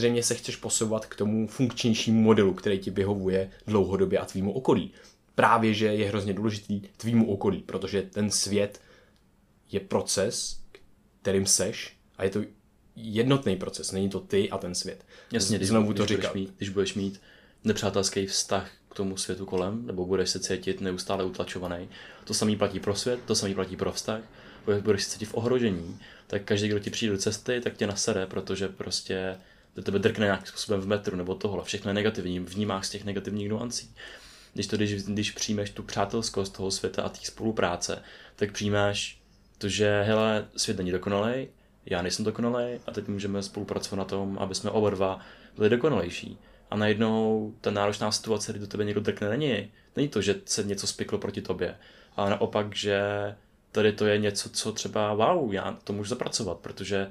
samozřejmě se chceš posouvat k tomu funkčnějšímu modelu, který ti vyhovuje dlouhodobě a tvýmu okolí. Právě, že je hrozně důležitý tvýmu okolí, protože ten svět je proces, kterým seš a je to jednotný proces, není to ty a ten svět. Jasně, když, Znovu to když Budeš mít, když budeš mít nepřátelský vztah k tomu světu kolem, nebo budeš se cítit neustále utlačovaný. To samý platí pro svět, to samý platí pro vztah. Budeš se cítit v ohrožení, tak každý, kdo ti přijde do cesty, tak tě nasere, protože prostě do tebe drkne nějakým způsobem v metru nebo tohle. Všechno je negativní, vnímáš z těch negativních nuancí. Když to, když, když přijmeš tu přátelskost toho světa a té spolupráce, tak přijímáš to, že hele, svět není dokonalý, já nejsem dokonalý a teď můžeme spolupracovat na tom, aby jsme oba dva byli dokonalejší a najednou ta náročná situace, kdy do tebe někdo drkne, není. Není to, že se něco spiklo proti tobě, ale naopak, že tady to je něco, co třeba wow, já to můžu zapracovat, protože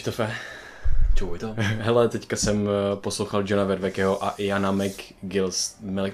Krištofe. Čuj to. Hele, teďka jsem eh, poslouchal Johna Vervekeho a Iana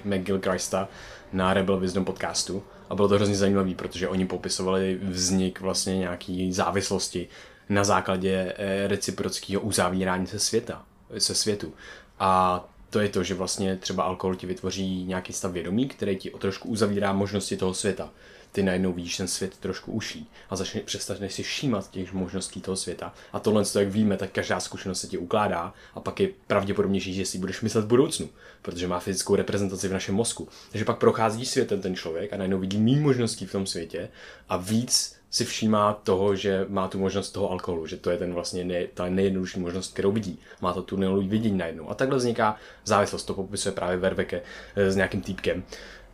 McGilchrista na Rebel Wisdom podcastu a bylo to hrozně zajímavé, protože oni popisovali vznik vlastně nějaký závislosti na základě eh, reciprockého uzavírání se světa, se světu. A to je to, že vlastně třeba alkohol ti vytvoří nějaký stav vědomí, který ti o trošku uzavírá možnosti toho světa ty najednou vidíš ten svět trošku uší a začne, přestaneš si všímat těch možností toho světa. A tohle, co jak víme, tak každá zkušenost se ti ukládá a pak je pravděpodobnější, že si budeš myslet v budoucnu, protože má fyzickou reprezentaci v našem mozku. Takže pak prochází světem ten člověk a najednou vidí méně možností v tom světě a víc si všímá toho, že má tu možnost toho alkoholu, že to je ten vlastně nej, ta nejjednodušší možnost, kterou vidí. Má to tunnelový vidění najednou. A takhle vzniká závislost. To popisuje právě Verveke eh, s nějakým týpkem.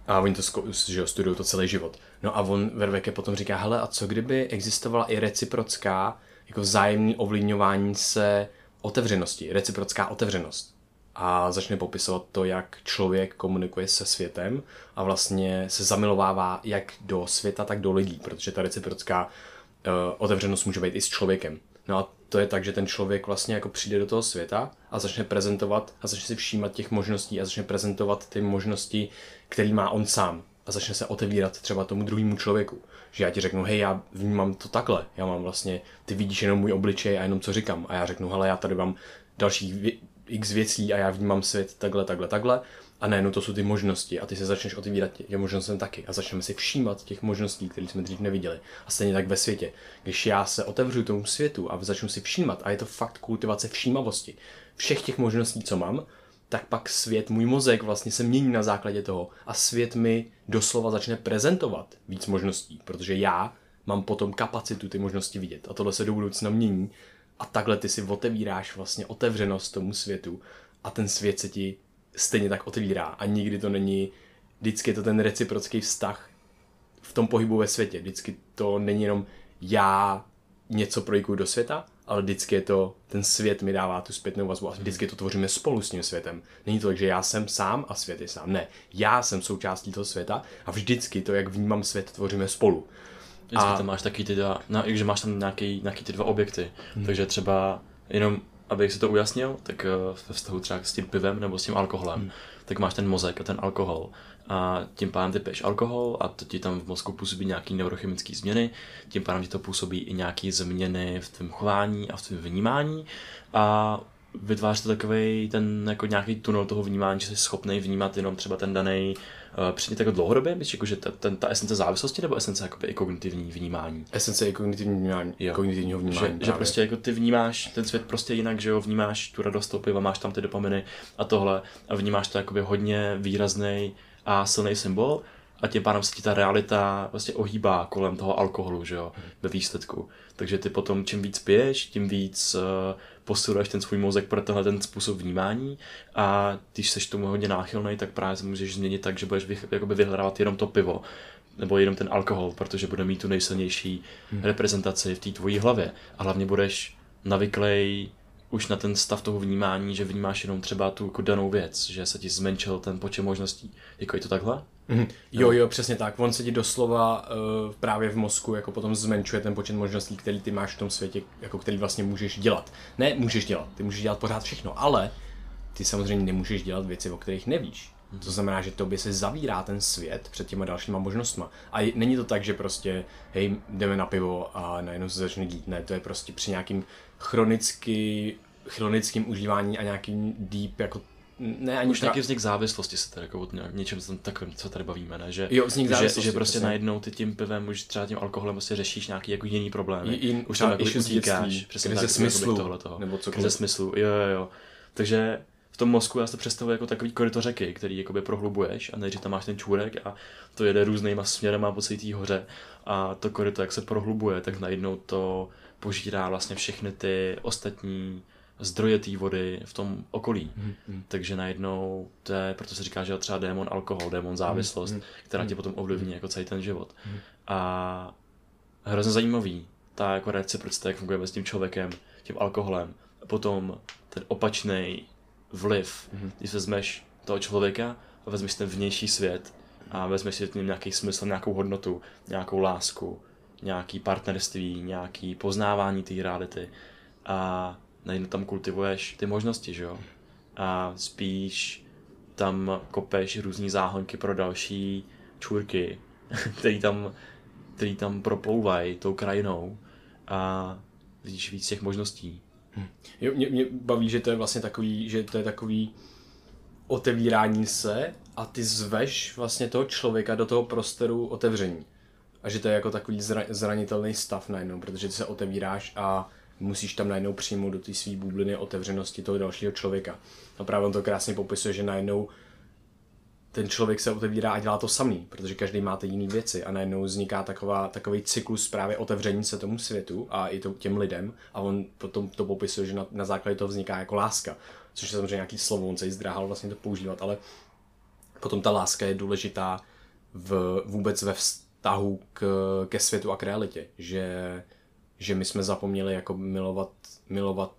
A oni to že studují to celý život. No a on Verveke potom říká, hele, a co kdyby existovala i reciprocká, jako vzájemný ovlivňování se otevřenosti, reciprocká otevřenost. A začne popisovat to, jak člověk komunikuje se světem a vlastně se zamilovává jak do světa, tak do lidí, protože ta reciprocká uh, otevřenost může být i s člověkem. No a to je tak, že ten člověk vlastně jako přijde do toho světa a začne prezentovat a začne si všímat těch možností a začne prezentovat ty možnosti, který má on sám a začne se otevírat třeba tomu druhému člověku. Že já ti řeknu, hej, já vnímám to takhle, já mám vlastně, ty vidíš jenom můj obličej a jenom co říkám. A já řeknu, hele, já tady mám dalších x věcí a já vnímám svět takhle, takhle, takhle. A najednou to jsou ty možnosti a ty se začneš otevírat těm možnostem taky a začneme si všímat těch možností, které jsme dřív neviděli. A stejně tak ve světě. Když já se otevřu tomu světu a začnu si všímat, a je to fakt kultivace všímavosti, všech těch možností, co mám, tak pak svět, můj mozek vlastně se mění na základě toho a svět mi doslova začne prezentovat víc možností, protože já mám potom kapacitu ty možnosti vidět a tohle se do budoucna mění a takhle ty si otevíráš vlastně otevřenost tomu světu a ten svět se ti stejně tak otevírá a nikdy to není, vždycky je to ten reciprocký vztah v tom pohybu ve světě, vždycky to není jenom já něco projikuju do světa ale vždycky je to, ten svět mi dává tu zpětnou vazbu a vždycky to tvoříme spolu s tím světem. Není to tak, že já jsem sám a svět je sám. Ne, já jsem součástí toho světa a vždycky to, jak vnímám svět, tvoříme spolu. Vždycky a... tam máš taky ty dva, no, že máš tam nějaký, nějaký ty dva objekty, hmm. takže třeba jenom abych si to ujasnil, tak uh, ve vztahu třeba s tím pivem nebo s tím alkoholem, hmm. tak máš ten mozek a ten alkohol a tím pádem ty piješ alkohol a to ti tam v mozku působí nějaké neurochemické změny, tím pádem ti to působí i nějaké změny v tvém chování a v tvém vnímání a vytváří to takový ten jako nějaký tunel toho vnímání, že jsi schopný vnímat jenom třeba ten daný uh, předmět jako dlouhodobě, myslíš, jako, že ta, ten, ta esence závislosti nebo esence jakoby, i kognitivní vnímání? Esence i kognitivní vnímání, jo. kognitivního vnímání. Že, že, prostě jako ty vnímáš ten svět prostě jinak, že jo, vnímáš tu radost toho piva, máš tam ty dopaminy a tohle a vnímáš to jakoby hodně výrazný a silný symbol a tím pádem se ti ta realita vlastně ohýbá kolem toho alkoholu, že jo, ve výsledku. Takže ty potom čím víc piješ, tím víc uh, posiluješ ten svůj mozek pro tenhle ten způsob vnímání a když seš tomu hodně náchylný, tak právě se můžeš změnit tak, že budeš vy, jakoby vyhledávat jenom to pivo nebo jenom ten alkohol, protože bude mít tu nejsilnější hmm. reprezentaci v té tvojí hlavě a hlavně budeš navyklej už na ten stav toho vnímání, že vnímáš jenom třeba tu jako danou věc, že se ti zmenšil ten počet možností. Jako je to takhle? Mm-hmm. Jo, jo, přesně tak. On se ti doslova uh, právě v mozku jako potom zmenšuje ten počet možností, který ty máš v tom světě, jako který vlastně můžeš dělat. Ne, můžeš dělat, ty můžeš dělat pořád všechno, ale ty samozřejmě nemůžeš dělat věci, o kterých nevíš. To znamená, že tobě se zavírá ten svět před těma dalšíma možnostma. A není to tak, že prostě, hej, jdeme na pivo a najednou se začne dít. Ne, to je prostě při nějakým chronicky, chronickým užívání a nějakým deep jako ne, ani Už tra... nějaký vznik závislosti se tady jako od něčem takovým, co tady bavíme, ne? Že, jo, vznik závislosti. Že, že prostě přesně. najednou ty tím pivem, už třeba tím alkoholem prostě řešíš nějaký jako jiný problémy. Jin, už tam jako utíkáš, přesně tak, smyslu, tohle toho. Nebo cokoliv. Ze smyslu, jo, jo, jo. Takže v tom mozku já to představuji jako takový koryto řeky, který jakoby prohlubuješ a nejdřív tam máš ten čůrek a to jede různýma směrama po celé té hoře a to koryto, jak se prohlubuje, tak najednou to požírá vlastně všechny ty ostatní zdroje té vody v tom okolí. Hmm, hmm. Takže najednou to je, proto se říká, že třeba démon alkohol, démon závislost, hmm, hmm, která tě potom ovlivní jako celý ten život. Hmm. A hrozně zajímavý, ta jako reciprocita, jak fungujeme s tím člověkem, tím alkoholem. A potom ten opačný vliv, hmm. když vezmeš toho člověka a vezmeš ten vnější svět a vezmeš si tím nějaký smysl, nějakou hodnotu, nějakou lásku, nějaký partnerství, nějaký poznávání té reality a najednou tam kultivuješ ty možnosti, že jo? A spíš tam kopeš různý záhonky pro další čůrky, který tam, který tam proplouvají tou krajinou a vidíš víc těch možností. Hm. Jo, mě, mě baví, že to je vlastně takový, že to je takový otevírání se a ty zveš vlastně toho člověka do toho prostoru otevření. A že to je jako takový zranitelný stav najednou, protože ty se otevíráš a musíš tam najednou přijmout do té své bubliny otevřenosti toho dalšího člověka. A právě on to krásně popisuje, že najednou ten člověk se otevírá a dělá to samý, protože každý má ty jiné věci a najednou vzniká taková, takový cyklus právě otevření se tomu světu a i to, těm lidem a on potom to popisuje, že na, na základě toho vzniká jako láska, což je samozřejmě nějaký slovo, on se zdráhal vlastně to používat, ale potom ta láska je důležitá v, vůbec ve vztahu k, ke světu a k realitě, že že my jsme zapomněli jako milovat, milovat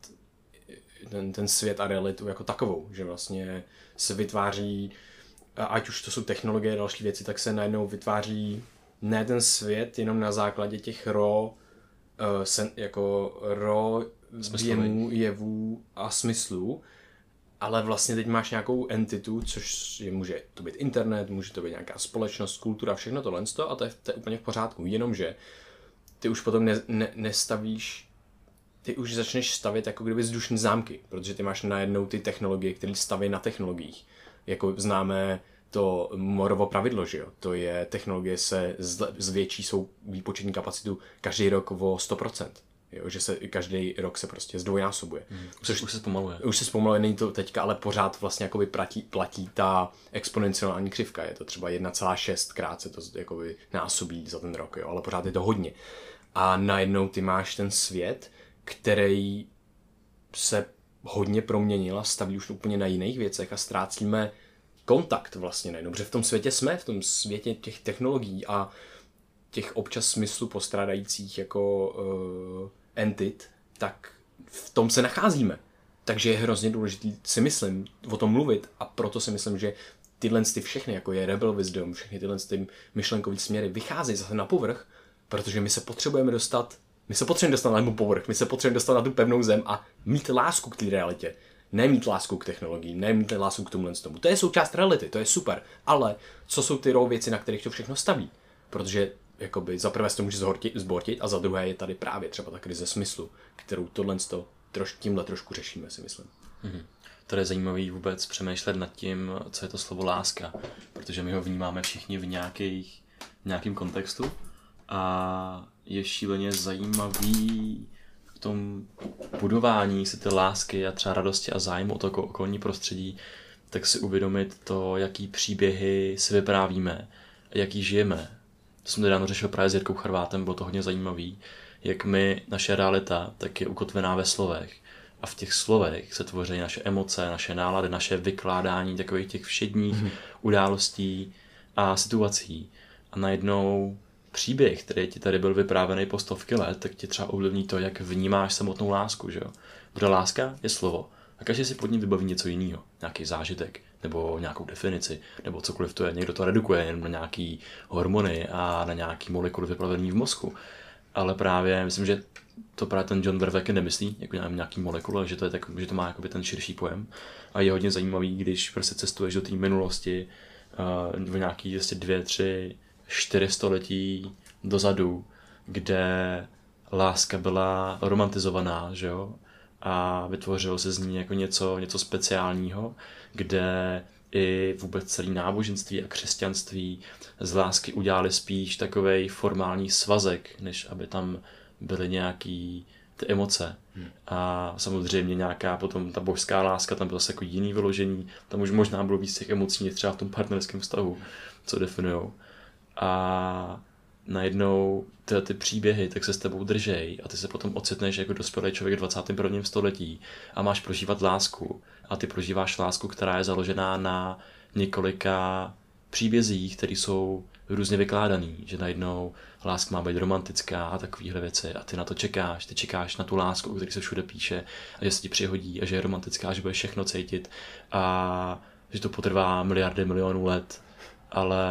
ten, ten svět a realitu jako takovou, že vlastně se vytváří, ať už to jsou technologie a další věci, tak se najednou vytváří ne ten svět jenom na základě těch ro, uh, sen, jako ro jemů, jevů a smyslů, ale vlastně teď máš nějakou entitu, což je, může to být internet, může to být nějaká společnost, kultura, všechno tohle a to je, to je úplně v pořádku, jenomže ty už potom ne, ne, nestavíš, ty už začneš stavět jako kdyby vzdušní zámky, protože ty máš najednou ty technologie, které staví na technologiích. Jako známe to Morovo pravidlo, že jo? To je, technologie se zvětší svou výpočetní kapacitu každý rok o 100%. Jo, že se každý rok se prostě zdvojnásobuje. Mm, což už se zpomaluje. Už se zpomaluje, není to teďka, ale pořád vlastně jakoby platí, platí ta exponenciální křivka. Je to třeba 1,6 krát se to jakoby násobí za ten rok, jo, ale pořád je to hodně a najednou ty máš ten svět, který se hodně proměnil a staví už úplně na jiných věcech a ztrácíme kontakt vlastně najednou, protože v tom světě jsme, v tom světě těch technologií a těch občas smyslu postrádajících jako uh, entit, tak v tom se nacházíme. Takže je hrozně důležité si myslím o tom mluvit a proto si myslím, že tyhle ty všechny, jako je Rebel Wisdom, všechny tyhle ty myšlenkové směry vycházejí zase na povrch, protože my se potřebujeme dostat, my se potřebujeme dostat na ten povrch, my se potřebujeme dostat na tu pevnou zem a mít lásku k té realitě. Nemít lásku k technologiím, nemít lásku k tomu tomu. To je součást reality, to je super. Ale co jsou ty věci, na kterých to všechno staví? Protože jakoby za prvé se to může zbortit a za druhé je tady právě třeba ta krize smyslu, kterou tohle troš, tímhle trošku řešíme, si myslím. Mm-hmm. To je zajímavý vůbec přemýšlet nad tím, co je to slovo láska, protože my ho vnímáme všichni v, nějakých, v nějakém kontextu a je šíleně zajímavý v tom budování si ty lásky a třeba radosti a zájmu o to okolní prostředí, tak si uvědomit to, jaký příběhy si vyprávíme, jaký žijeme. To jsem nedávno řešil právě s Jirkou Charvátem, bylo to hodně zajímavý, jak my, naše realita, tak je ukotvená ve slovech. A v těch slovech se tvoří naše emoce, naše nálady, naše vykládání takových těch všedních mm-hmm. událostí a situací. A najednou příběh, který ti tady byl vyprávěný po stovky let, tak ti třeba ovlivní to, jak vnímáš samotnou lásku, že jo? Protože láska je slovo. A každý si pod ním vybaví něco jiného, nějaký zážitek, nebo nějakou definici, nebo cokoliv to je. Někdo to redukuje jen na nějaký hormony a na nějaký molekuly vyplavený v mozku. Ale právě myslím, že to právě ten John Verweke nemyslí, jako nějaký molekula, že to, je tak, že to má jakoby ten širší pojem. A je hodně zajímavý, když prostě cestuješ do té minulosti, uh, v nějaký vlastně dvě, tři, čtyři století dozadu, kde láska byla romantizovaná, že jo? A vytvořilo se z ní jako něco, něco speciálního, kde i vůbec celý náboženství a křesťanství z lásky udělali spíš takový formální svazek, než aby tam byly nějaký ty emoce. Hmm. A samozřejmě nějaká potom ta božská láska, tam bylo zase jako jiný vyložení, tam už možná bylo víc těch emocí, třeba v tom partnerském vztahu, co definujou. A najednou ty, ty příběhy tak se s tebou držej a ty se potom ocitneš jako dospělý člověk v 21. století a máš prožívat lásku. A ty prožíváš lásku, která je založená na několika příbězích, které jsou různě vykládaný, že najednou láska má být romantická a takovéhle věci. A ty na to čekáš, ty čekáš na tu lásku, o který se všude píše a že se ti přihodí a že je romantická, že budeš všechno cítit. A že to potrvá miliardy milionů let, ale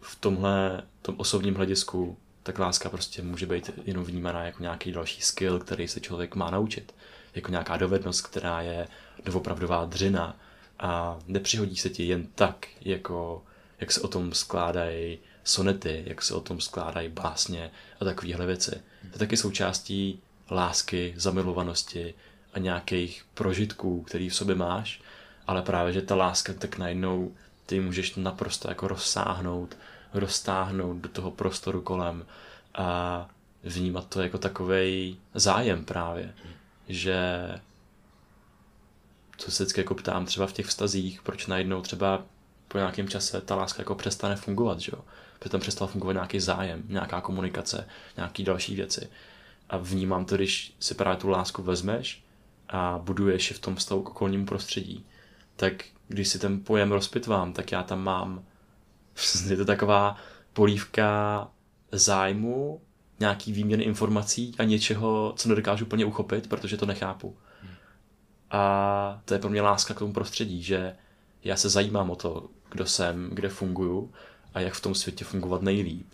v tomhle tom osobním hledisku tak láska prostě může být jenom vnímaná jako nějaký další skill, který se člověk má naučit. Jako nějaká dovednost, která je doopravdová dřina a nepřihodí se ti jen tak, jako jak se o tom skládají sonety, jak se o tom skládají básně a takovéhle věci. To je taky součástí lásky, zamilovanosti a nějakých prožitků, který v sobě máš, ale právě, že ta láska tak najednou ty můžeš naprosto jako rozsáhnout, roztáhnout do toho prostoru kolem a vnímat to jako takový zájem právě, že co se vždycky jako ptám třeba v těch vztazích, proč najednou třeba po nějakém čase ta láska jako přestane fungovat, že jo? Protože tam přestal fungovat nějaký zájem, nějaká komunikace, nějaký další věci. A vnímám to, když si právě tu lásku vezmeš a buduješ je v tom vztahu k okolnímu prostředí, tak když si ten pojem rozpitvám, tak já tam mám, je to taková polívka zájmu, nějaký výměny informací a něčeho, co nedokážu úplně uchopit, protože to nechápu. A to je pro mě láska k tomu prostředí, že já se zajímám o to, kdo jsem, kde funguju a jak v tom světě fungovat nejlíp.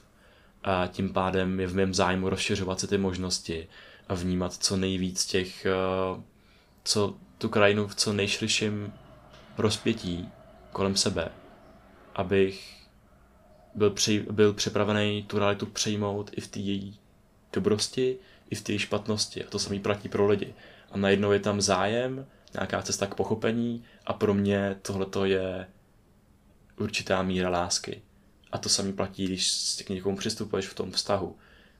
A tím pádem je v mém zájmu rozšiřovat si ty možnosti a vnímat co nejvíc těch, eh, co tu krajinu v co nejširším rozpětí kolem sebe, abych byl, při, byl připravený tu realitu přejmout i v té její dobrosti, i v té její špatnosti. A to samý platí pro lidi. A najednou je tam zájem, nějaká cesta k pochopení a pro mě tohle je určitá míra lásky. A to samý platí, když k někomu přistupuješ v tom vztahu,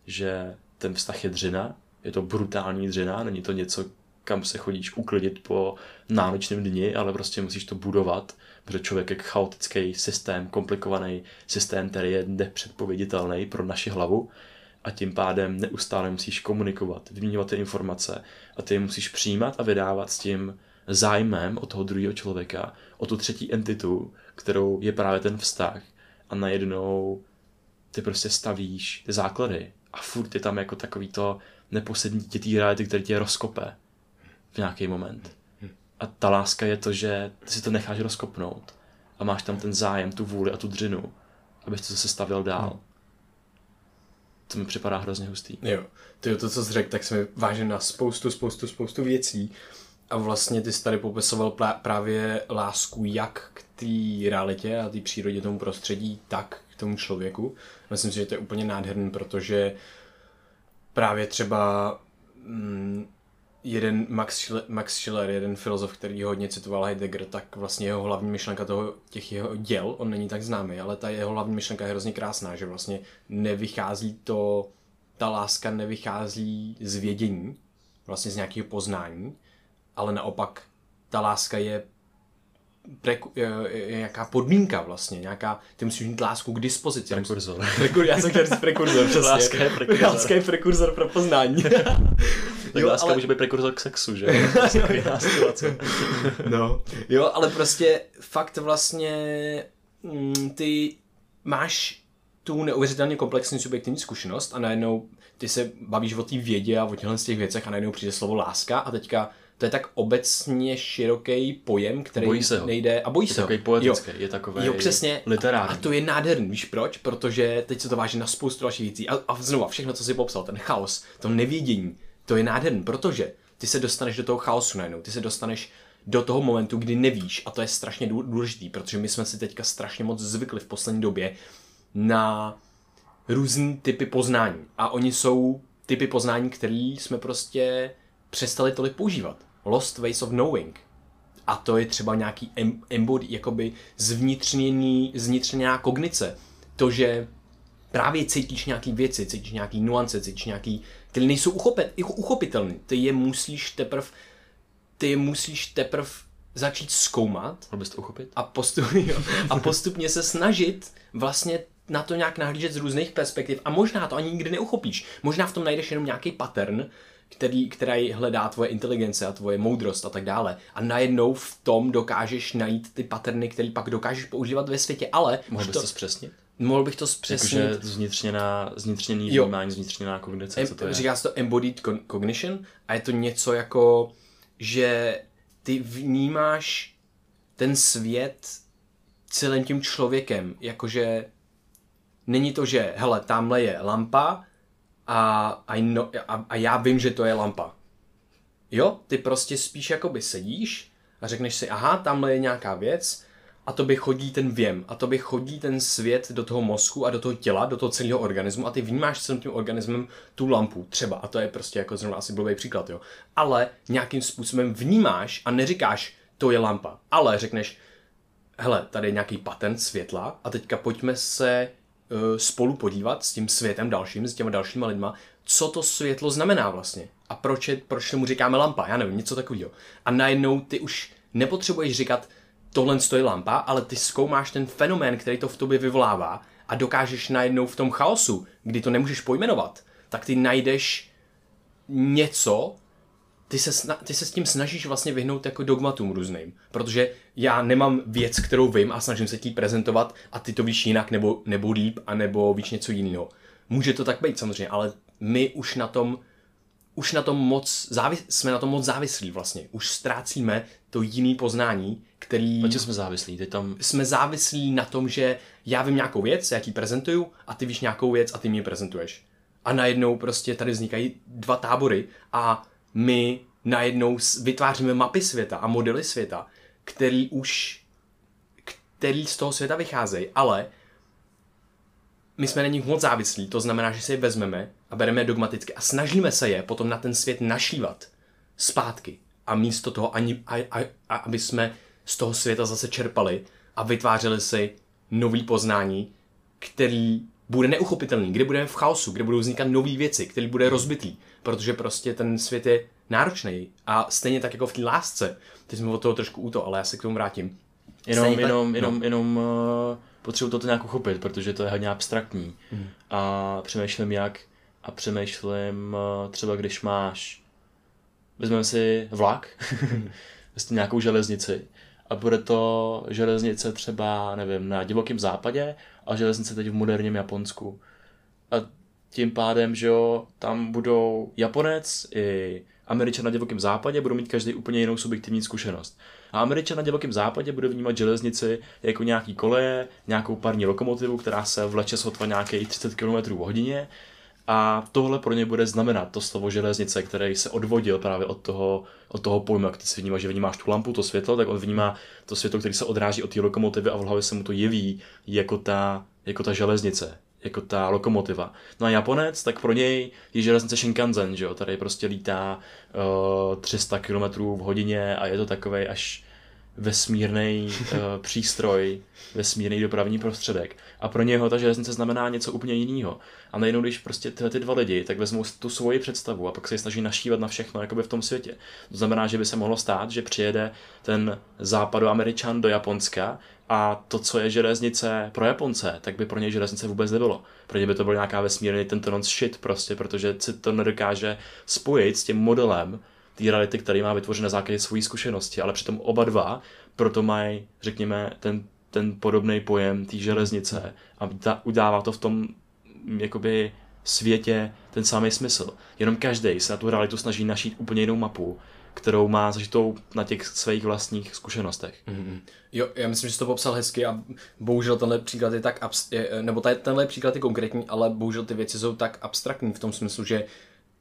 že ten vztah je dřina, je to brutální dřina, není to něco, kam se chodíš uklidit po náročném dni, ale prostě musíš to budovat, protože člověk je chaotický systém, komplikovaný systém, který je nepředpověditelný pro naši hlavu. A tím pádem neustále musíš komunikovat, vyměňovat ty informace a ty je musíš přijímat a vydávat s tím zájmem o toho druhého člověka, o tu třetí entitu, kterou je právě ten vztah. A najednou ty prostě stavíš ty základy a furt je tam jako takový to, neposední tě té reality, který tě rozkope v nějaký moment. A ta láska je to, že ty si to necháš rozkopnout a máš tam ten zájem, tu vůli a tu dřinu, abys to zase stavěl dál. Hmm. To mi připadá hrozně hustý. Jo, ty to, co jsi řekl, tak se mi váže na spoustu, spoustu, spoustu věcí. A vlastně ty jsi tady popisoval právě lásku jak k té realitě a té přírodě, tomu prostředí, tak k tomu člověku. Myslím si, že to je úplně nádherný, protože právě třeba mm, jeden Max Schiller, Max Schiller, jeden filozof, který hodně citoval Heidegger, tak vlastně jeho hlavní myšlenka toho, těch jeho děl, on není tak známý, ale ta jeho hlavní myšlenka je hrozně krásná, že vlastně nevychází to, ta láska nevychází z vědění, vlastně z nějakého poznání, ale naopak ta láska je je nějaká podmínka vlastně, nějaká, ty musíš mít lásku k dispozici. Prekurzor. Prekur, já jsem chtěl říct prekurzor, přesně. Láska je prekurzor. Láska je prekurzor pro poznání. tak jo, láska ale... může být prekurzor k sexu, že? no. Jo, ale prostě fakt vlastně mm, ty máš tu neuvěřitelně komplexní subjektivní zkušenost a najednou ty se bavíš o té vědě a o těchto z těch věcech a najednou přijde slovo láska a teďka to je tak obecně široký pojem, který bojí se ho. nejde a bojí je se takový poetický, jo. je takový jo, přesně. literární. A to je nádherný, víš proč? Protože teď se to váží na spoustu dalších věcí. A, a znovu, všechno, co jsi popsal, ten chaos, to nevědění, to je nádherný, protože ty se dostaneš do toho chaosu najednou, ty se dostaneš do toho momentu, kdy nevíš, a to je strašně důležitý, protože my jsme si teďka strašně moc zvykli v poslední době na různý typy poznání. A oni jsou typy poznání, které jsme prostě přestali tolik používat. Lost ways of knowing. A to je třeba nějaký embody, jakoby zvnitřněný, zvnitřněná kognice. To, že právě cítíš nějaký věci, cítíš nějaký nuance, cítíš nějaký, které nejsou uchopit, uchopitelné. Ty je musíš teprve ty je musíš teprve začít zkoumat. Bys to uchopit? A, postupně, a postupně se snažit vlastně na to nějak nahlížet z různých perspektiv a možná to ani nikdy neuchopíš. Možná v tom najdeš jenom nějaký pattern, který, který hledá tvoje inteligence a tvoje moudrost a tak dále. A najednou v tom dokážeš najít ty patterny, které pak dokážeš používat ve světě, ale... Mohl bys to, to zpřesnit? Mohl bych to zpřesnit. Jakože zvnitřněná, zvnitřněný vnímání, zvnitřněná kognice, co to je? Říká se to embodied cognition a je to něco jako, že ty vnímáš ten svět celým tím člověkem, jakože není to, že hele, tamhle je lampa a, a, no, a, a já vím, že to je lampa. Jo, ty prostě spíš jakoby sedíš a řekneš si, aha, tamhle je nějaká věc a to by chodí ten věm a to by chodí ten svět do toho mozku a do toho těla, do toho celého organismu a ty vnímáš celým tím organismem tu lampu třeba a to je prostě jako zrovna asi blbý příklad, jo. Ale nějakým způsobem vnímáš a neříkáš, to je lampa, ale řekneš, hele, tady je nějaký patent světla a teďka pojďme se spolu podívat s tím světem dalším, s těma dalšíma lidma, co to světlo znamená vlastně a proč, je, proč tomu říkáme lampa, já nevím, něco takového. A najednou ty už nepotřebuješ říkat, tohle je lampa, ale ty zkoumáš ten fenomén, který to v tobě vyvolává a dokážeš najednou v tom chaosu, kdy to nemůžeš pojmenovat, tak ty najdeš něco, ty se, ty se s tím snažíš vlastně vyhnout jako dogmatům různým, protože já nemám věc, kterou vím a snažím se ti prezentovat a ty to víš jinak nebo, nebo líp a nebo víš něco jiného. Může to tak být samozřejmě, ale my už na tom už na tom moc závis, jsme na tom moc závislí vlastně. Už ztrácíme to jiný poznání, který... Na jsme závislí? Ty tam... Jsme závislí na tom, že já vím nějakou věc, já ti prezentuju a ty víš nějakou věc a ty mi prezentuješ. A najednou prostě tady vznikají dva tábory a my najednou vytváříme mapy světa a modely světa, který už který z toho světa vycházejí, ale my jsme na nich moc závislí, to znamená, že si je vezmeme a bereme je dogmaticky a snažíme se je potom na ten svět našívat zpátky. A místo toho, ani, a, a, a, aby jsme z toho světa zase čerpali a vytvářeli si nový poznání, který bude neuchopitelný, kde budeme v chaosu, kde budou vznikat nové věci, který bude rozbitý, protože prostě ten svět je náročný. A stejně tak jako v té lásce, teď jsme od toho trošku úto, ale já se k tomu vrátím. Jenom, stejně jenom, tak, jenom, no. jenom uh, potřebuji to nějak uchopit, protože to je hodně abstraktní. Mm. A přemýšlím jak, a přemýšlím uh, třeba když máš, vezmeme si vlak, mm. nějakou železnici a bude to železnice třeba, nevím, na divokém západě a železnice teď v moderním Japonsku. A tím pádem, že jo, tam budou Japonec i Američan na divokém západě, budou mít každý úplně jinou subjektivní zkušenost. A Američan na divokém západě bude vnímat železnici jako nějaký koleje, nějakou parní lokomotivu, která se vleče sotva nějakých 30 km v hodině. A tohle pro ně bude znamenat to slovo železnice, který se odvodil právě od toho, od toho pojmu, jak ty si vnímáš, že vnímáš tu lampu, to světlo, tak on vnímá to světlo, který se odráží od té lokomotivy a v hlavě se mu to jeví jako ta, jako ta železnice jako ta lokomotiva. No a Japonec, tak pro něj je železnice Shinkansen, že jo, tady prostě lítá uh, 300 km v hodině a je to takový až vesmírný uh, přístroj, vesmírný dopravní prostředek. A pro něho ta železnice znamená něco úplně jiného. A nejenom když prostě tyhle ty dva lidi, tak vezmou tu svoji představu a pak se ji snaží našívat na všechno jakoby v tom světě. To znamená, že by se mohlo stát, že přijede ten západoameričan do Japonska a to, co je železnice pro Japonce, tak by pro něj železnice vůbec nebylo. Pro ně by to byl nějaká vesmírný tento shit prostě, protože si to nedokáže spojit s tím modelem té reality, který má vytvořen na základě své zkušenosti, ale přitom oba dva proto mají, řekněme, ten, ten podobný pojem té železnice a udává to v tom jakoby světě ten samý smysl. Jenom každý se na tu realitu snaží našít úplně jinou mapu, kterou má zažitou na těch svých vlastních zkušenostech. Mm-hmm. Jo, já myslím, že jsi to popsal hezky a bohužel tenhle příklad je tak, abs- je, nebo tady, tenhle příklad je konkrétní, ale bohužel ty věci jsou tak abstraktní v tom smyslu, že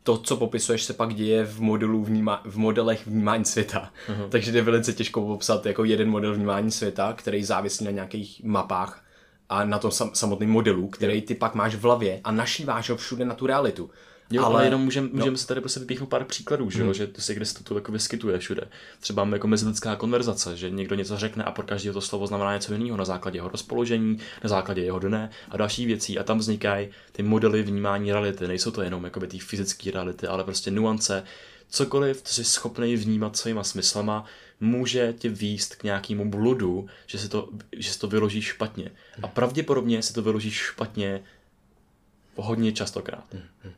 to, co popisuješ, se pak děje v modelu vníma, v modelech vnímání světa. Uh-huh. Takže je velice těžko popsat jako jeden model vnímání světa, který závisí na nějakých mapách a na tom sam, samotném modelu, který ty pak máš v hlavě a našíváš ho všude na tu realitu. Jo, ale, ale jenom můžeme můžem no. se tady prostě vypíchnout pár příkladů, že, hmm. že to si kde se to jako vyskytuje všude. Třeba jako mezilidská konverzace, že někdo něco řekne a pro každého to slovo znamená něco jiného na základě jeho rozpoložení, na základě jeho dne a další věcí. A tam vznikají ty modely vnímání reality. Nejsou to jenom jako ty fyzické reality, ale prostě nuance. Cokoliv, co jsi schopný vnímat svýma smyslama, může tě výst k nějakému bludu, že se to, že se to vyloží špatně. A pravděpodobně se to vyloží špatně hodně častokrát. Hmm.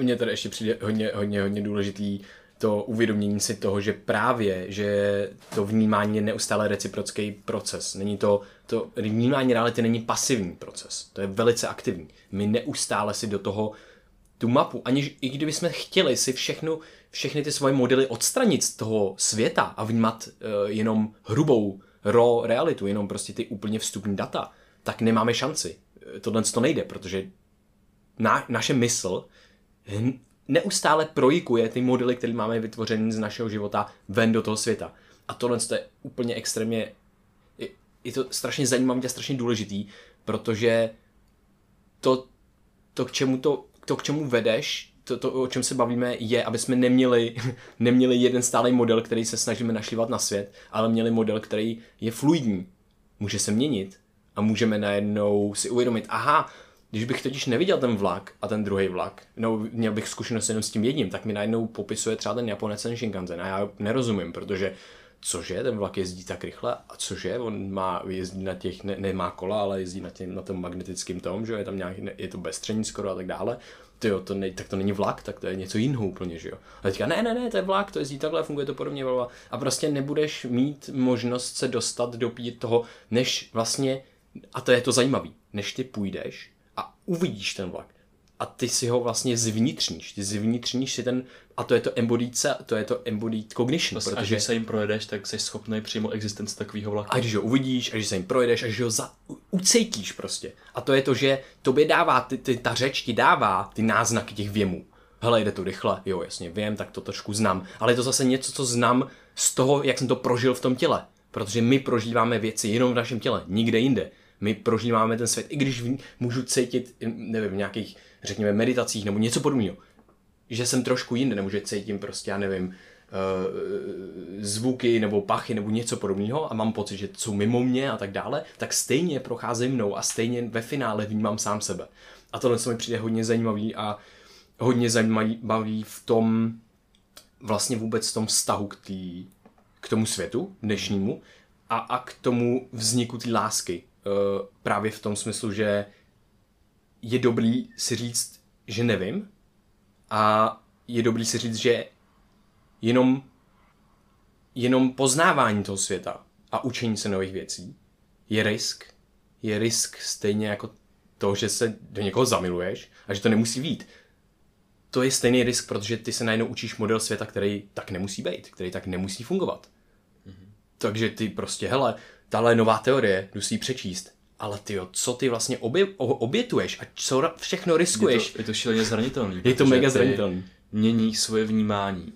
Mně tady ještě přijde hodně, hodně, hodně důležitý to uvědomění si toho, že právě, že to vnímání je neustále reciprocký proces. Není to, to vnímání reality není pasivní proces, to je velice aktivní. My neustále si do toho tu mapu, aniž i kdybychom chtěli si všechno, všechny ty svoje modely odstranit z toho světa a vnímat uh, jenom hrubou raw realitu, jenom prostě ty úplně vstupní data, tak nemáme šanci. Tohle to nejde, protože na, naše mysl neustále projikuje ty modely, které máme vytvořené z našeho života ven do toho světa. A tohle je úplně extrémně, je, je to strašně zajímavé a strašně důležitý, protože to, to, k čemu to, to, k čemu vedeš, to, to, o čem se bavíme, je, aby jsme neměli, neměli jeden stálý model, který se snažíme našlivat na svět, ale měli model, který je fluidní, může se měnit a můžeme najednou si uvědomit, aha, když bych totiž neviděl ten vlak a ten druhý vlak, no měl bych zkušenost jenom s tím jedním, tak mi najednou popisuje třeba ten Japonec ten Shinkansen. A já nerozumím, protože cože, ten vlak jezdí tak rychle a cože, on má, jezdí na těch, ne, nemá kola, ale jezdí na, těm, na tom magnetickém tom, že je tam nějak, je to bezstřední skoro a tak dále, ty jo, to ne, tak to není vlak, tak to je něco jiného úplně, že jo. A teďka ne, ne, ne, to je vlak, to jezdí takhle, funguje to podobně, a prostě nebudeš mít možnost se dostat do toho, než vlastně, a to je to zajímavé, než ty půjdeš uvidíš ten vlak. A ty si ho vlastně zvnitřníš. Ty zvnitřníš si ten, a to je to embodied, to je to embodied cognition. Vlastně, protože... A když se jim projedeš, tak jsi schopný přímo existence takového vlaku. A když ho uvidíš, a když se jim projedeš, a když ho za, ucejtíš prostě. A to je to, že tobě dává, ty, ty, ta řeč ti dává ty náznaky těch věmů. Hele, jde to rychle, jo, jasně, vím, tak to trošku znám. Ale je to zase něco, co znám z toho, jak jsem to prožil v tom těle. Protože my prožíváme věci jenom v našem těle, nikde jinde my prožíváme ten svět, i když můžu cítit, nevím, v nějakých, řekněme, meditacích nebo něco podobného, že jsem trošku jinde, nebo že cítím prostě, já nevím, uh, zvuky nebo pachy nebo něco podobného a mám pocit, že jsou mimo mě a tak dále, tak stejně prochází mnou a stejně ve finále vnímám sám sebe. A tohle se mi přijde hodně zajímavý a hodně zajímavý v tom vlastně vůbec v tom vztahu k, tý, k tomu světu dnešnímu a, a k tomu vzniku té lásky, Eh, právě v tom smyslu, že je dobrý si říct, že nevím a je dobrý si říct, že jenom, jenom poznávání toho světa a učení se nových věcí je risk. Je risk stejně jako to, že se do někoho zamiluješ a že to nemusí být, to je stejný risk, protože ty se najednou učíš model světa, který tak nemusí být, který tak nemusí fungovat. Mm-hmm. Takže ty prostě, hele, tahle nová teorie, jdu si ji přečíst, ale ty co ty vlastně obě, obětuješ a co všechno riskuješ. Je to, je to šíleně zranitelný. Je to mega zranitelný. Mění svoje vnímání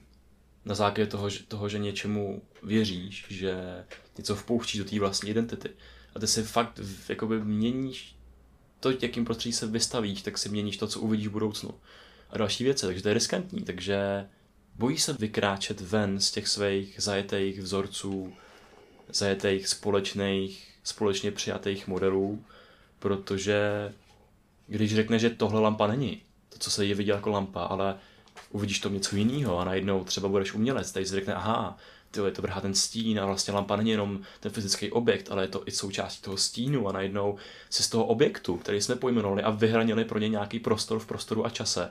na základě toho, že, toho, že něčemu věříš, že něco vpouští do té vlastní identity. A ty si fakt jakoby měníš to, jakým prostředí se vystavíš, tak si měníš to, co uvidíš v budoucnu. A další věci, takže to je riskantní. Takže bojí se vykráčet ven z těch svých zajetých vzorců, zajetých společných, společně přijatých modelů, protože když řekne, že tohle lampa není, to, co se je viděl jako lampa, ale uvidíš to něco jiného a najednou třeba budeš umělec, tady si řekne, aha, ty je to vrhá ten stín a vlastně lampa není jenom ten fyzický objekt, ale je to i součástí toho stínu a najednou se z toho objektu, který jsme pojmenovali a vyhranili pro ně nějaký prostor v prostoru a čase,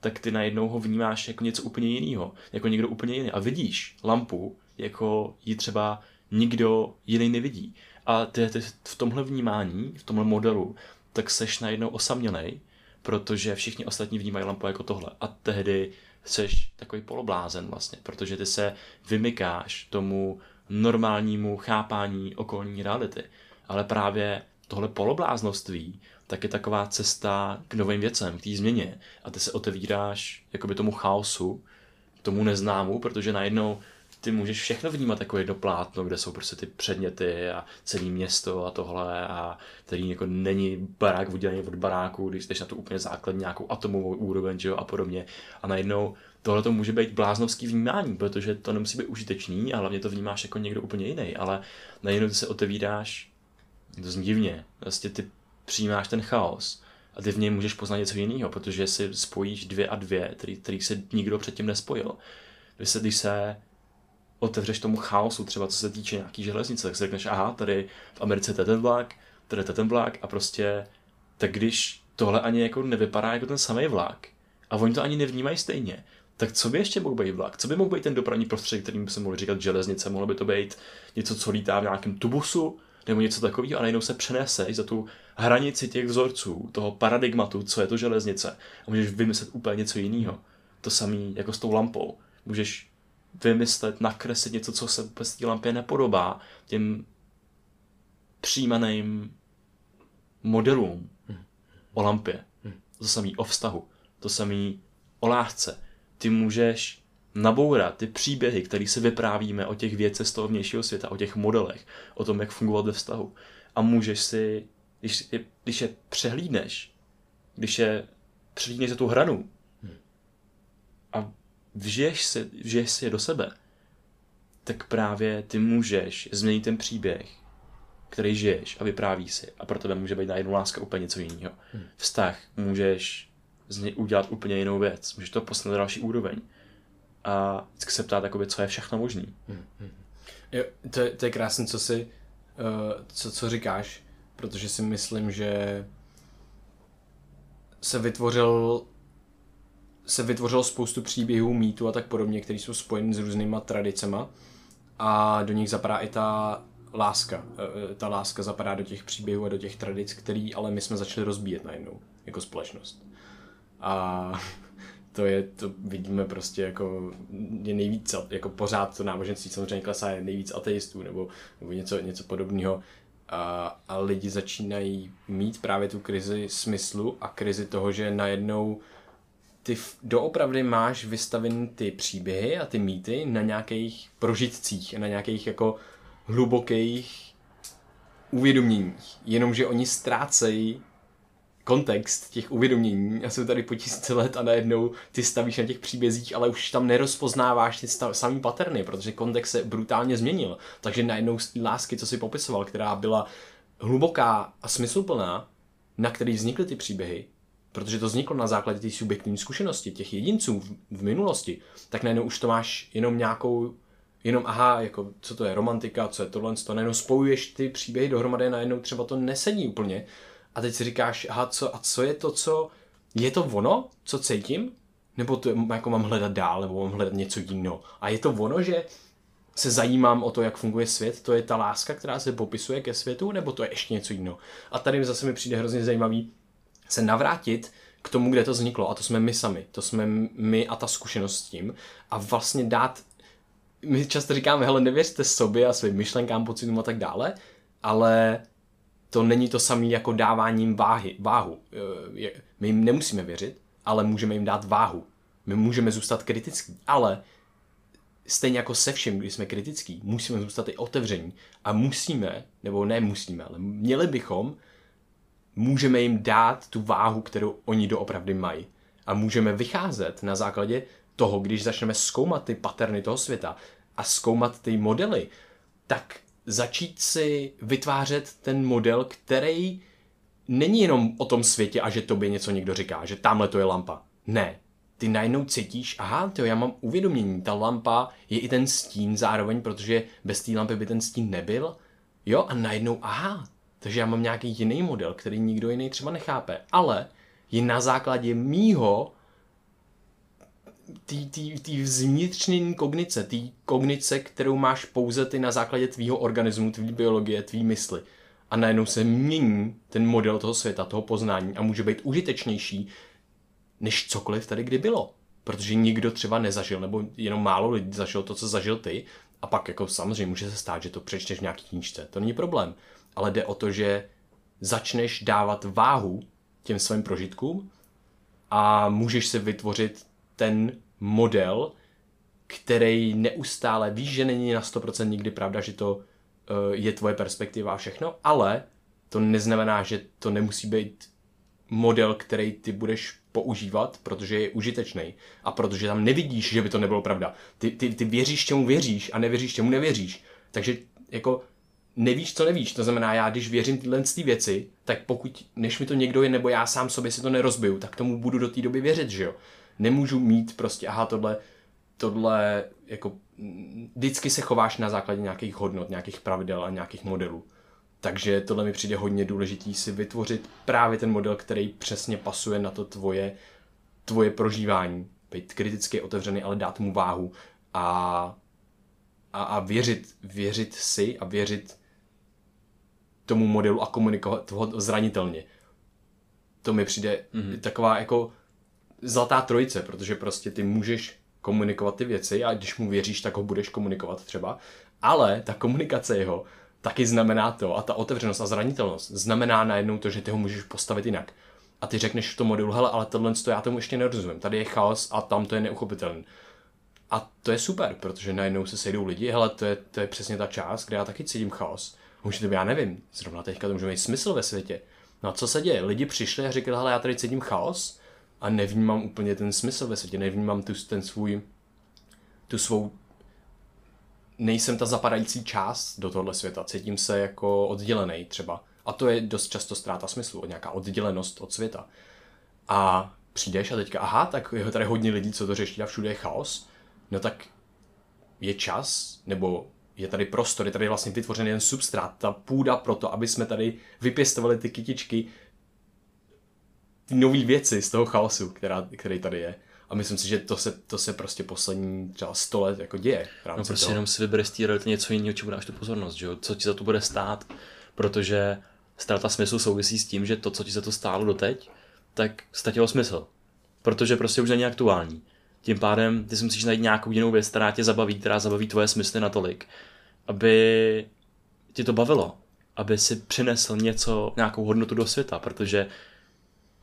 tak ty najednou ho vnímáš jako něco úplně jiného, jako někdo úplně jiný. A vidíš lampu, jako ji třeba nikdo jiný nevidí. A ty, ty v tomhle vnímání, v tomhle modelu, tak seš najednou osamělej, protože všichni ostatní vnímají lampu jako tohle. A tehdy seš takový poloblázen vlastně, protože ty se vymykáš tomu normálnímu chápání okolní reality. Ale právě tohle polobláznoství tak je taková cesta k novým věcem, k té změně. A ty se otevíráš jakoby tomu chaosu, tomu neznámu, protože najednou ty můžeš všechno vnímat jako jedno plátno, kde jsou prostě ty předměty a celé město a tohle a který jako není barák udělaný od baráku, když jsi na to úplně základní nějakou atomovou úroveň že jo, a podobně. A najednou tohle to může být bláznovský vnímání, protože to nemusí být užitečný a hlavně to vnímáš jako někdo úplně jiný, ale najednou ty se otevíráš, to zní divně, vlastně ty přijímáš ten chaos a ty v něm můžeš poznat něco jiného, protože si spojíš dvě a dvě, který, který se nikdo předtím nespojil. Když se, když se otevřeš tomu chaosu, třeba co se týče nějaký železnice, tak si řekneš, aha, tady v Americe je ten vlak, tady je ten vlak a prostě, tak když tohle ani jako nevypadá jako ten samý vlak a oni to ani nevnímají stejně, tak co by ještě mohl být vlak? Co by mohl být ten dopravní prostředí, kterým by se mohli říkat železnice? Mohlo by to být něco, co lítá v nějakém tubusu, nebo něco takového a najednou se přeneseš za tu hranici těch vzorců, toho paradigmatu, co je to železnice a můžeš vymyslet úplně něco jiného. To samé jako s tou lampou. Můžeš vymyslet, nakreslit něco, co se bez té lampě nepodobá těm přijímaným modelům o lampě. To samé o vztahu, to samé o lásce. Ty můžeš nabourat ty příběhy, které se vyprávíme o těch věcech z toho vnějšího světa, o těch modelech, o tom, jak fungovat ve vztahu. A můžeš si, když, když je přehlídneš, když je přehlídneš za tu hranu a vžiješ si, vžiješ si je do sebe, tak právě ty můžeš změnit ten příběh, který žiješ a vypráví si. A pro tebe může být najednou láska úplně něco jiného. Hmm. Vztah můžeš z něj udělat úplně jinou věc. Můžeš to posunout na další úroveň a vždycky se ptát, jakoby, co je všechno možný. Hmm, hmm. Jo, to, je, to je krásné, co si, uh, co, co říkáš, protože si myslím, že se vytvořil se vytvořilo spoustu příběhů, mýtů a tak podobně, které jsou spojeny s různýma tradicema a do nich zapadá i ta láska. Eh, ta láska zapadá do těch příběhů a do těch tradic, který ale my jsme začali rozbíjet najednou jako společnost. A to je, to vidíme prostě jako je nejvíc, jako pořád to náboženství samozřejmě klesá, je nejvíc ateistů nebo, nebo něco, něco podobného. A, a lidi začínají mít právě tu krizi smyslu a krizi toho, že najednou ty doopravdy máš vystavený ty příběhy a ty mýty na nějakých prožitcích, na nějakých jako hlubokých uvědoměních. Jenomže oni ztrácejí kontext těch uvědomění a jsou tady po tisíce let a najednou ty stavíš na těch příbězích, ale už tam nerozpoznáváš ty stav, samý paterny, protože kontext se brutálně změnil. Takže najednou z lásky, co si popisoval, která byla hluboká a smysluplná, na který vznikly ty příběhy, protože to vzniklo na základě té subjektivní zkušenosti těch jedinců v, v minulosti, tak najednou už to máš jenom nějakou jenom aha, jako co to je romantika, co je tohle, to najednou spojuješ ty příběhy dohromady najednou třeba to nesedí úplně a teď si říkáš, aha, co, a co je to, co, je to ono, co cítím? Nebo to jako mám hledat dál, nebo mám hledat něco jiného? A je to ono, že se zajímám o to, jak funguje svět, to je ta láska, která se popisuje ke světu, nebo to je ještě něco jiného? A tady zase mi přijde hrozně zajímavý, se navrátit k tomu, kde to vzniklo. A to jsme my sami. To jsme my a ta zkušenost s tím. A vlastně dát my často říkáme, hele, nevěřte sobě a svým myšlenkám, pocitům a tak dále, ale to není to samé jako dáváním váhy, váhu. Eh, my jim nemusíme věřit, ale můžeme jim dát váhu. My můžeme zůstat kritický, ale stejně jako se vším, když jsme kritický, musíme zůstat i otevření a musíme, nebo ne musíme, ale měli bychom, můžeme jim dát tu váhu, kterou oni doopravdy mají. A můžeme vycházet na základě toho, když začneme zkoumat ty paterny toho světa a zkoumat ty modely, tak začít si vytvářet ten model, který není jenom o tom světě a že tobě něco někdo říká, že tamhle to je lampa. Ne. Ty najednou cítíš, aha, to já mám uvědomění, ta lampa je i ten stín zároveň, protože bez té lampy by ten stín nebyl. Jo, a najednou, aha, takže já mám nějaký jiný model, který nikdo jiný třeba nechápe, ale je na základě mýho té vnitřní kognice, té kognice, kterou máš pouze ty na základě tvýho organismu, tvý biologie, tvý mysli. A najednou se mění ten model toho světa, toho poznání a může být užitečnější, než cokoliv tady kdy bylo. Protože nikdo třeba nezažil, nebo jenom málo lidí zažil to, co zažil ty, a pak jako samozřejmě může se stát, že to přečteš v nějaký knížce. To není problém. Ale jde o to, že začneš dávat váhu těm svým prožitkům a můžeš si vytvořit ten model, který neustále víš, že není na 100% nikdy pravda, že to uh, je tvoje perspektiva a všechno, ale to neznamená, že to nemusí být model, který ty budeš používat, protože je užitečný a protože tam nevidíš, že by to nebylo pravda. Ty, ty, ty věříš, čemu věříš a nevěříš, čemu nevěříš. Takže jako nevíš, co nevíš. To znamená, já když věřím tyhle ty věci, tak pokud, než mi to někdo je, nebo já sám sobě si to nerozbiju, tak tomu budu do té doby věřit, že jo nemůžu mít prostě, aha, tohle, tohle, jako, vždycky se chováš na základě nějakých hodnot, nějakých pravidel a nějakých modelů. Takže tohle mi přijde hodně důležitý si vytvořit právě ten model, který přesně pasuje na to tvoje, tvoje prožívání. Být kriticky otevřený, ale dát mu váhu a, a, a věřit, věřit si a věřit tomu modelu a komunikovat ho zranitelně. To mi přijde mm-hmm. taková jako zlatá trojice, protože prostě ty můžeš komunikovat ty věci a když mu věříš, tak ho budeš komunikovat třeba, ale ta komunikace jeho taky znamená to a ta otevřenost a zranitelnost znamená najednou to, že ty ho můžeš postavit jinak. A ty řekneš v tom modelu, hele, ale tohle to já tomu ještě nerozumím, tady je chaos a tam to je neuchopitelné. A to je super, protože najednou se sejdou lidi, hele, to je, to je přesně ta část, kde já taky cítím chaos. Může to já nevím, zrovna teďka to může mít smysl ve světě. No a co se děje? Lidi přišli a řekli, hele, já tady cítím chaos, a nevnímám úplně ten smysl ve světě, nevnímám tu, ten svůj, tu svou, nejsem ta zapadající část do tohle světa, cítím se jako oddělený třeba. A to je dost často ztráta smyslu, nějaká oddělenost od světa. A přijdeš a teďka, aha, tak je tady hodně lidí, co to řeší a všude je chaos, no tak je čas, nebo je tady prostor, je tady vlastně vytvořený jen substrát, ta půda pro to, aby jsme tady vypěstovali ty kytičky, ty nové věci z toho chaosu, která, který tady je. A myslím si, že to se, to se prostě poslední třeba 100 let jako děje. no prostě toho. jenom si vybereš z té reality něco jiného, čemu dáš tu pozornost, že jo? co ti za to bude stát, protože ztráta smyslu souvisí s tím, že to, co ti za to stálo doteď, tak ztratilo smysl. Protože prostě už není aktuální. Tím pádem ty si musíš najít nějakou jinou věc, která tě zabaví, která zabaví tvoje smysly natolik, aby ti to bavilo, aby si přinesl něco, nějakou hodnotu do světa, protože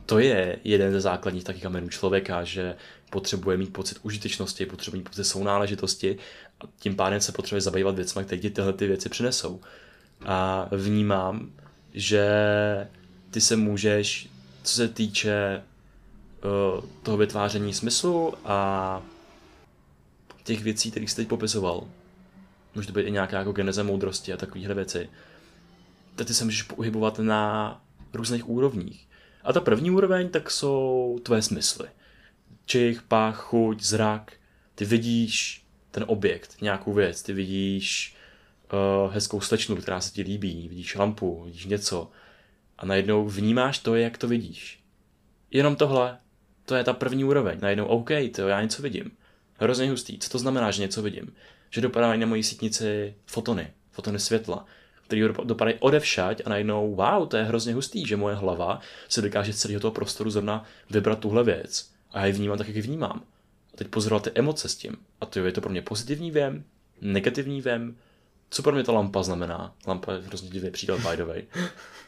to je jeden ze základních takých kamenů člověka, že potřebuje mít pocit užitečnosti, potřebuje mít pocit sounáležitosti a tím pádem se potřebuje zabývat věcmi, které ti tyhle ty věci přinesou. A vnímám, že ty se můžeš, co se týče toho vytváření smyslu a těch věcí, které jsi teď popisoval, může to být i nějaká jako geneze moudrosti a takovéhle věci, tak ty se můžeš pohybovat na různých úrovních. A ta první úroveň, tak jsou tvé smysly. Čich, pach, chuť, zrak. Ty vidíš ten objekt, nějakou věc, ty vidíš uh, hezkou slečnu, která se ti líbí, vidíš lampu, vidíš něco a najednou vnímáš to, jak to vidíš. Jenom tohle, to je ta první úroveň. Najednou, OK, to já něco vidím. Hrozně hustý. Co to znamená, že něco vidím? Že dopadají na moji sítnici fotony, fotony světla. který dopadají odevšať a najednou, wow, to je hrozně hustý, že moje hlava se dokáže z celého toho prostoru zrovna vybrat tuhle věc. A já ji vnímám tak, jak ji vnímám. A teď pozorovat ty emoce s tím. A to je to pro mě pozitivní věm, negativní věm, co pro mě ta lampa znamená? Lampa je hrozně divný příklad, by the way.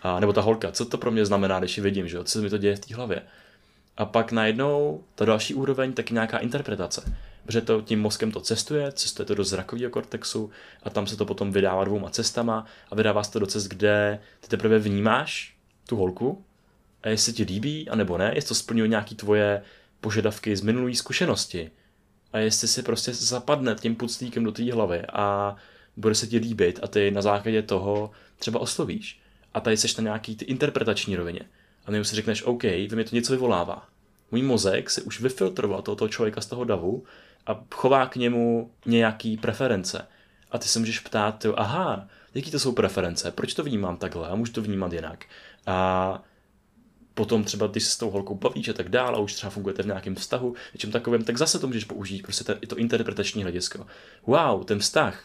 A, nebo ta holka, co to pro mě znamená, když ji vidím, že co se mi to děje v té hlavě. A pak najednou ta další úroveň taky nějaká interpretace. Protože to tím mozkem to cestuje, cestuje to do zrakového kortexu a tam se to potom vydává dvouma cestama a vydává se to do cest, kde ty teprve vnímáš tu holku a jestli ti líbí, anebo ne, jestli to splňuje nějaký tvoje požadavky z minulé zkušenosti a jestli si prostě zapadne tím puclíkem do té hlavy a bude se ti líbit a ty na základě toho třeba oslovíš. A tady seš na nějaký ty interpretační rovině. A nebo si řekneš, OK, vy mi to něco vyvolává. Můj mozek se už vyfiltroval tohoto člověka z toho davu a chová k němu nějaký preference. A ty se můžeš ptát, jo, aha, jaký to jsou preference, proč to vnímám takhle a můžu to vnímat jinak. A potom třeba, když se s tou holkou bavíš a tak dále, a už třeba fungujete v nějakém vztahu, něčem takovém, tak zase to můžeš použít, prostě to, to interpretační hledisko. Wow, ten vztah,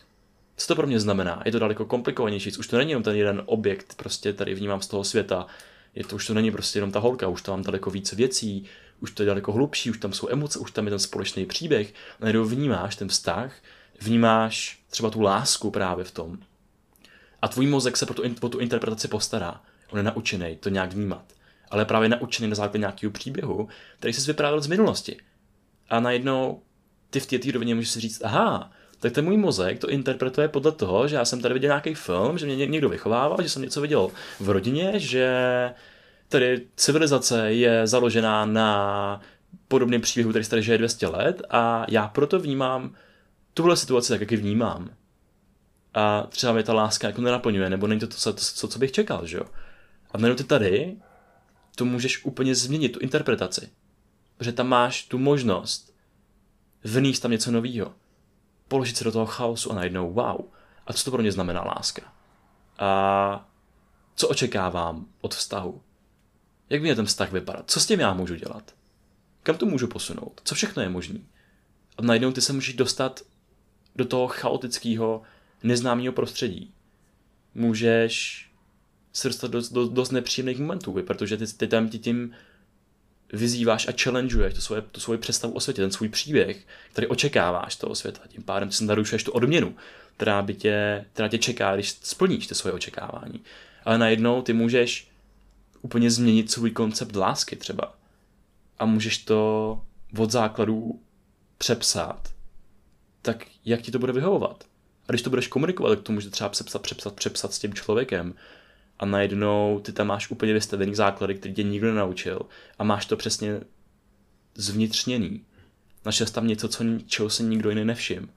co to pro mě znamená? Je to daleko komplikovanější, už to není jenom ten jeden objekt, prostě tady vnímám z toho světa, je to už to není prostě jenom ta holka, už tam daleko více věcí, už to je daleko hlubší, už tam jsou emoce, už tam je ten společný příběh, najednou vnímáš ten vztah, vnímáš třeba tu lásku právě v tom. A tvůj mozek se pro tu, pro tu interpretaci postará. On je naučený to nějak vnímat. Ale právě naučený na základě nějakého příběhu, který jsi vyprávěl z minulosti. A najednou ty v té rovině můžeš si říct, aha, tak ten můj mozek to interpretuje podle toho, že já jsem tady viděl nějaký film, že mě někdo vychovával, že jsem něco viděl v rodině, že tady civilizace je založená na podobném příběhu, který tady žije 200 let a já proto vnímám tuhle situaci tak, jak ji vnímám. A třeba mě ta láska jako nenaplňuje, nebo není to to, to, to co bych čekal, že jo. A najednou ty tady to můžeš úplně změnit, tu interpretaci. Protože tam máš tu možnost vníst tam něco nového položit se do toho chaosu a najednou wow. A co to pro mě znamená láska? A co očekávám od vztahu? Jak by mě ten vztah vypadat? Co s tím já můžu dělat? Kam to můžu posunout? Co všechno je možné? A najednou ty se můžeš dostat do toho chaotického, neznámého prostředí. Můžeš se dostat do, do dost nepříjemných momentů, protože ty, ty tam ti tím vyzýváš a challengeuješ tu svoje, tu svoji představu o světě, ten svůj příběh, který očekáváš toho světa. Tím pádem si narušuješ tu odměnu, která, by tě, která tě čeká, když splníš ty svoje očekávání. Ale najednou ty můžeš úplně změnit svůj koncept lásky třeba. A můžeš to od základů přepsat, tak jak ti to bude vyhovovat. A když to budeš komunikovat, tak to můžeš třeba přepsat, přepsat, přepsat s tím člověkem a najednou ty tam máš úplně vystavený základy, který tě nikdo nenaučil a máš to přesně zvnitřněný. Našel tam něco, co, čeho se nikdo jiný nevšim.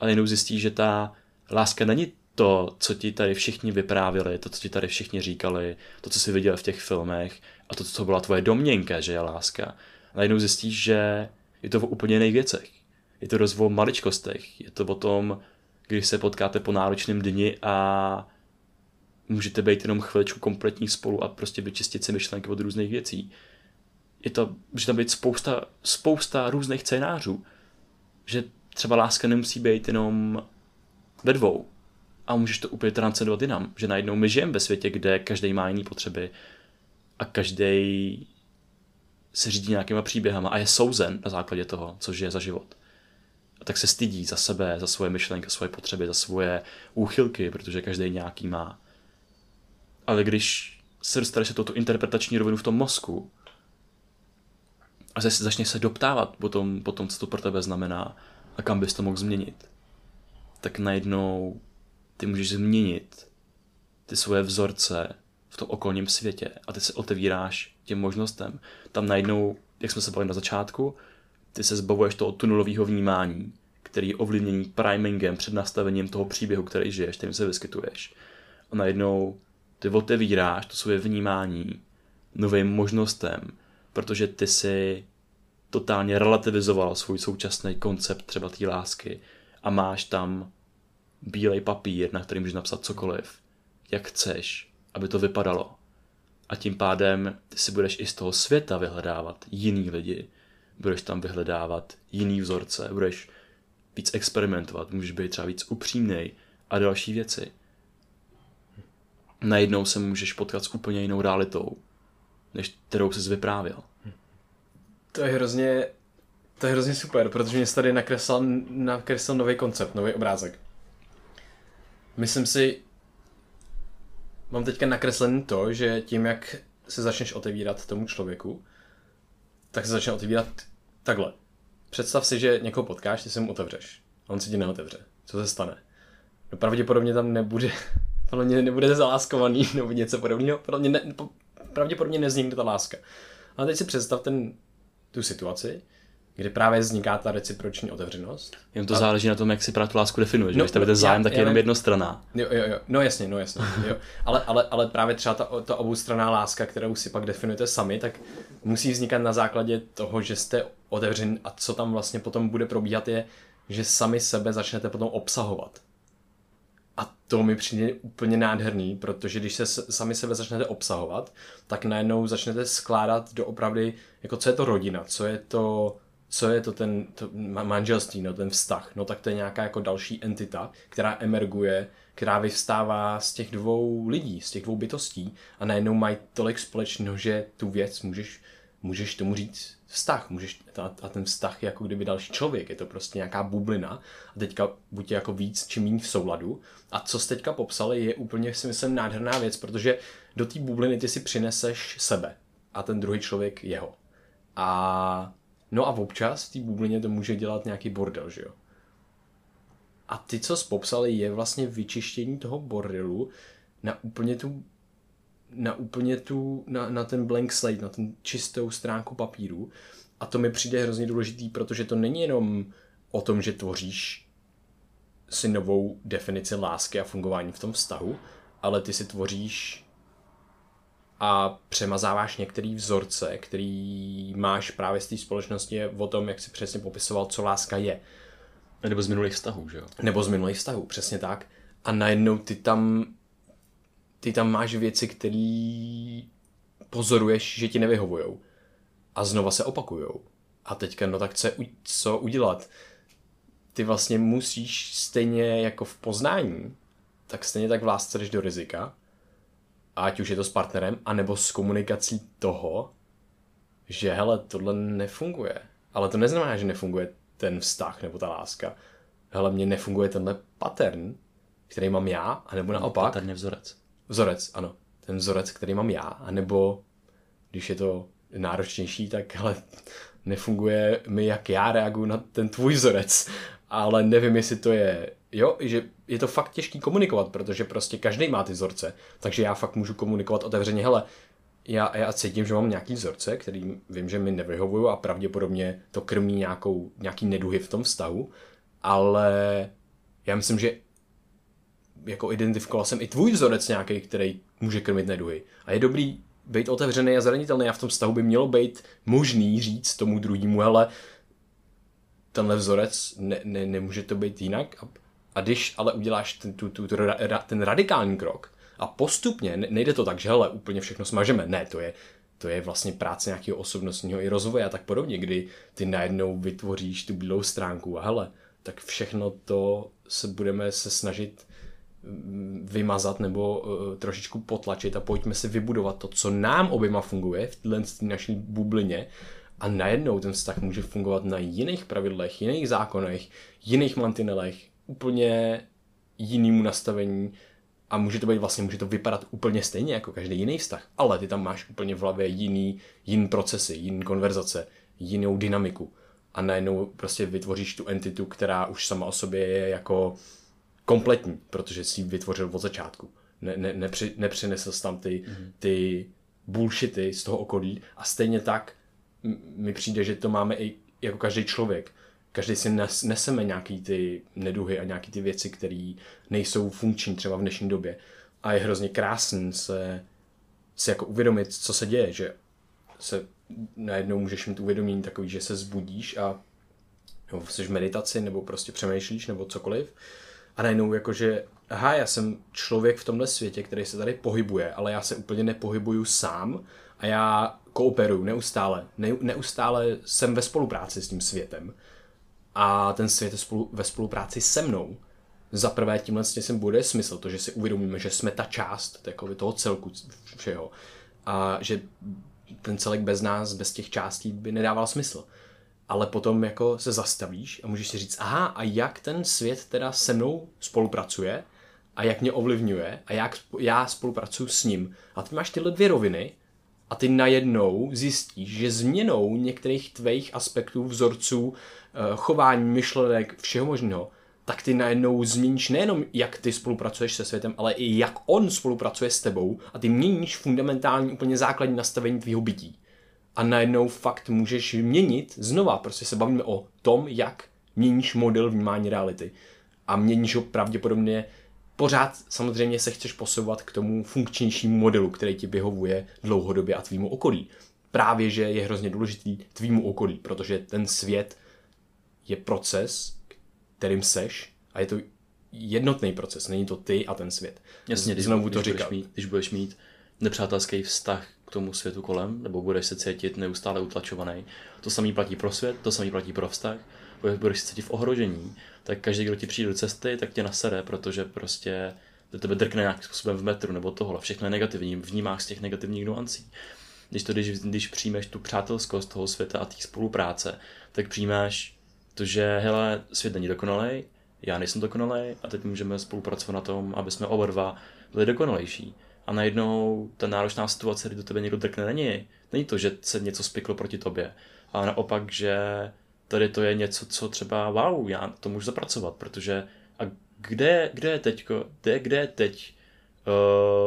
Ale jenom zjistíš, že ta láska není to, co ti tady všichni vyprávěli, to, co ti tady všichni říkali, to, co jsi viděl v těch filmech a to, co byla tvoje domněnka, že je láska. Najednou zjistíš, že je to o úplně jiných věcech. Je to rozvoj maličkostech. Je to o tom, když se potkáte po náročném dni a můžete být jenom chviličku kompletní spolu a prostě vyčistit si myšlenky od různých věcí. Je to, může tam být spousta, spousta různých scénářů, že třeba láska nemusí být jenom ve dvou a můžeš to úplně transcendovat jinam, že najednou my žijeme ve světě, kde každý má jiné potřeby a každý se řídí nějakýma příběhama a je souzen na základě toho, co žije za život. A tak se stydí za sebe, za svoje myšlenky, za svoje potřeby, za svoje úchylky, protože každý nějaký má. Ale když se dostaneš na tuto interpretační rovinu v tom mozku a začneš se doptávat po tom, po tom, co to pro tebe znamená a kam bys to mohl změnit, tak najednou ty můžeš změnit ty svoje vzorce v tom okolním světě a ty se otevíráš těm možnostem. Tam najednou, jak jsme se bavili na začátku, ty se zbavuješ toho tunelového vnímání, který je ovlivněný primingem, před nastavením toho příběhu, který žiješ, kterým se vyskytuješ. A najednou ty otevíráš to svoje vnímání novým možnostem, protože ty si totálně relativizoval svůj současný koncept třeba té lásky a máš tam bílej papír, na který můžeš napsat cokoliv, jak chceš, aby to vypadalo. A tím pádem ty si budeš i z toho světa vyhledávat jiný lidi, budeš tam vyhledávat jiný vzorce, budeš víc experimentovat, můžeš být třeba víc upřímnej a další věci. Najednou se můžeš potkat s úplně jinou realitou, než kterou jsi vyprávěl. To je hrozně, to je hrozně super, protože mě tady nakreslil, nakreslil nový koncept, nový obrázek. Myslím si, mám teďka nakreslený to, že tím, jak se začneš otevírat tomu člověku, tak se začne otevírat takhle. Představ si, že někoho potkáš, ty se mu otevřeš. A on si ti neotevře. Co se stane? No pravděpodobně tam nebude, podle mě nebude zaláskovaný nebo něco podobného. Pravděpodobně, ne, pravděpodobně neznikne ta láska. Ale teď si představ ten, tu situaci, kde právě vzniká ta reciproční otevřenost. Jen to a... záleží na tom, jak si právě tu lásku definuješ. No, Když tam je zájem, já, tak je jenom jednostranná. Jo, jo, jo. No jasně, no jasně. jo. Ale, ale, ale právě třeba ta, ta oboustranná láska, kterou si pak definujete sami, tak musí vznikat na základě toho, že jste otevřen a co tam vlastně potom bude probíhat je, že sami sebe začnete potom obsahovat. A to mi přijde úplně nádherný, protože když se sami sebe začnete obsahovat, tak najednou začnete skládat do opravdy, jako co je to rodina, co je to, co je to ten to manželství, no ten vztah, no tak to je nějaká jako další entita, která emerguje, která vyvstává z těch dvou lidí, z těch dvou bytostí a najednou mají tolik společného, že tu věc můžeš, můžeš tomu říct vztah, můžeš, a ten vztah je jako kdyby další člověk, je to prostě nějaká bublina a teďka buď jako víc či méně v souladu a co jste teďka popsali je úplně si myslím nádherná věc, protože do té bubliny ty si přineseš sebe a ten druhý člověk jeho. A no a občas v té bublině to může dělat nějaký bordel, že jo. A ty, co jsi popsali, je vlastně vyčištění toho bordelu na úplně tu na úplně tu, na, na ten blank slate, na ten čistou stránku papíru. A to mi přijde hrozně důležitý, protože to není jenom o tom, že tvoříš si novou definici lásky a fungování v tom vztahu, ale ty si tvoříš a přemazáváš některý vzorce, který máš právě z té společnosti o tom, jak si přesně popisoval, co láska je. Nebo z minulých vztahů, že jo? Nebo z minulých vztahů, přesně tak. A najednou ty tam ty tam máš věci, které pozoruješ, že ti nevyhovujou. A znova se opakujou. A teďka, no tak co, co udělat? Ty vlastně musíš stejně jako v poznání, tak stejně tak v lásce jdeš do rizika, ať už je to s partnerem, anebo s komunikací toho, že hele, tohle nefunguje. Ale to neznamená, že nefunguje ten vztah nebo ta láska. Hele, mně nefunguje tenhle pattern, který mám já, anebo naopak. Pattern je vzorec. Vzorec, ano. Ten vzorec, který mám já, anebo když je to náročnější, tak ale nefunguje mi, jak já reaguju na ten tvůj vzorec. Ale nevím, jestli to je, jo, že je to fakt těžký komunikovat, protože prostě každý má ty vzorce, takže já fakt můžu komunikovat otevřeně, hele, já, já cítím, že mám nějaký vzorce, který vím, že mi nevyhovují a pravděpodobně to krmí nějakou, nějaký neduhy v tom vztahu, ale já myslím, že jako identifikoval jsem i tvůj vzorec nějaký, který může krmit neduhy. A je dobrý být otevřený a zranitelný a v tom vztahu by mělo být možný říct tomu druhému, hele, tenhle vzorec, ne, ne, nemůže to být jinak. A, a když ale uděláš ten, tu, tu, tu, ten radikální krok a postupně, nejde to tak, že hele, úplně všechno smažeme, ne, to je, to je vlastně práce nějakého osobnostního i rozvoje a tak podobně, kdy ty najednou vytvoříš tu bílou stránku a hele, tak všechno to se budeme se snažit vymazat nebo uh, trošičku potlačit a pojďme si vybudovat to, co nám oběma funguje v této naší bublině. A najednou ten vztah může fungovat na jiných pravidlech, jiných zákonech, jiných mantinelech, úplně jinému nastavení. A může to být vlastně, může to vypadat úplně stejně jako každý jiný vztah, ale ty tam máš úplně v hlavě jiný, jiný procesy, jiný konverzace, jinou dynamiku. A najednou prostě vytvoříš tu entitu, která už sama o sobě je jako kompletní, protože si ji vytvořil od začátku. Ne, ne, nepři, nepřinesl jsi tam ty, mm-hmm. ty bullshity z toho okolí a stejně tak mi přijde, že to máme i jako každý člověk. Každý si nes, neseme nějaký ty neduhy a nějaký ty věci, které nejsou funkční třeba v dnešní době. A je hrozně krásný se, se jako uvědomit, co se děje, že se najednou můžeš mít uvědomění takový, že se zbudíš a nebo jsi v meditaci, nebo prostě přemýšlíš, nebo cokoliv a najednou jakože, aha, já jsem člověk v tomhle světě, který se tady pohybuje, ale já se úplně nepohybuju sám a já kooperuju neustále. Ne, neustále jsem ve spolupráci s tím světem a ten svět je spolu, ve spolupráci se mnou. za prvé tímhle s tím bude smysl, to, že si uvědomíme, že jsme ta část takový toho celku všeho a že ten celek bez nás, bez těch částí by nedával smysl. Ale potom jako se zastavíš a můžeš si říct, aha, a jak ten svět teda se mnou spolupracuje a jak mě ovlivňuje a jak já spolupracuju s ním. A ty máš tyhle dvě roviny a ty najednou zjistíš, že změnou některých tvých aspektů, vzorců, eh, chování, myšlenek, všeho možného, tak ty najednou změníš nejenom, jak ty spolupracuješ se světem, ale i jak on spolupracuje s tebou a ty měníš fundamentální, úplně základní nastavení tvýho bytí. A najednou fakt můžeš měnit znova, prostě se bavíme o tom, jak měníš model vnímání reality. A měníš ho pravděpodobně pořád samozřejmě se chceš posouvat k tomu funkčnějšímu modelu, který ti vyhovuje dlouhodobě a tvýmu okolí. Právě, že je hrozně důležitý tvýmu okolí, protože ten svět je proces, kterým seš a je to jednotný proces, není to ty a ten svět. Jasně, když, Znovu to když, budeš mít, když budeš mít nepřátelský vztah tomu světu kolem, nebo budeš se cítit neustále utlačovaný, to samý platí pro svět, to samý platí pro vztah, budeš se cítit v ohrožení, tak každý, kdo ti přijde do cesty, tak tě nasere, protože prostě do tebe drkne nějakým způsobem v metru nebo tohle. Všechno je negativní, vnímáš z těch negativních nuancí. Když, to, když, když přijmeš tu přátelskost toho světa a té spolupráce, tak přijímáš to, že hele, svět není dokonalý, já nejsem dokonalý a teď můžeme spolupracovat na tom, aby jsme oba dva byli dokonalejší. A najednou ta náročná situace, kdy do tebe někdo drkne, není. Není to, že se něco spiklo proti tobě, ale naopak, že tady to je něco, co třeba wow, já to můžu zapracovat, protože a kde, kde je teď, kde, kde je teď,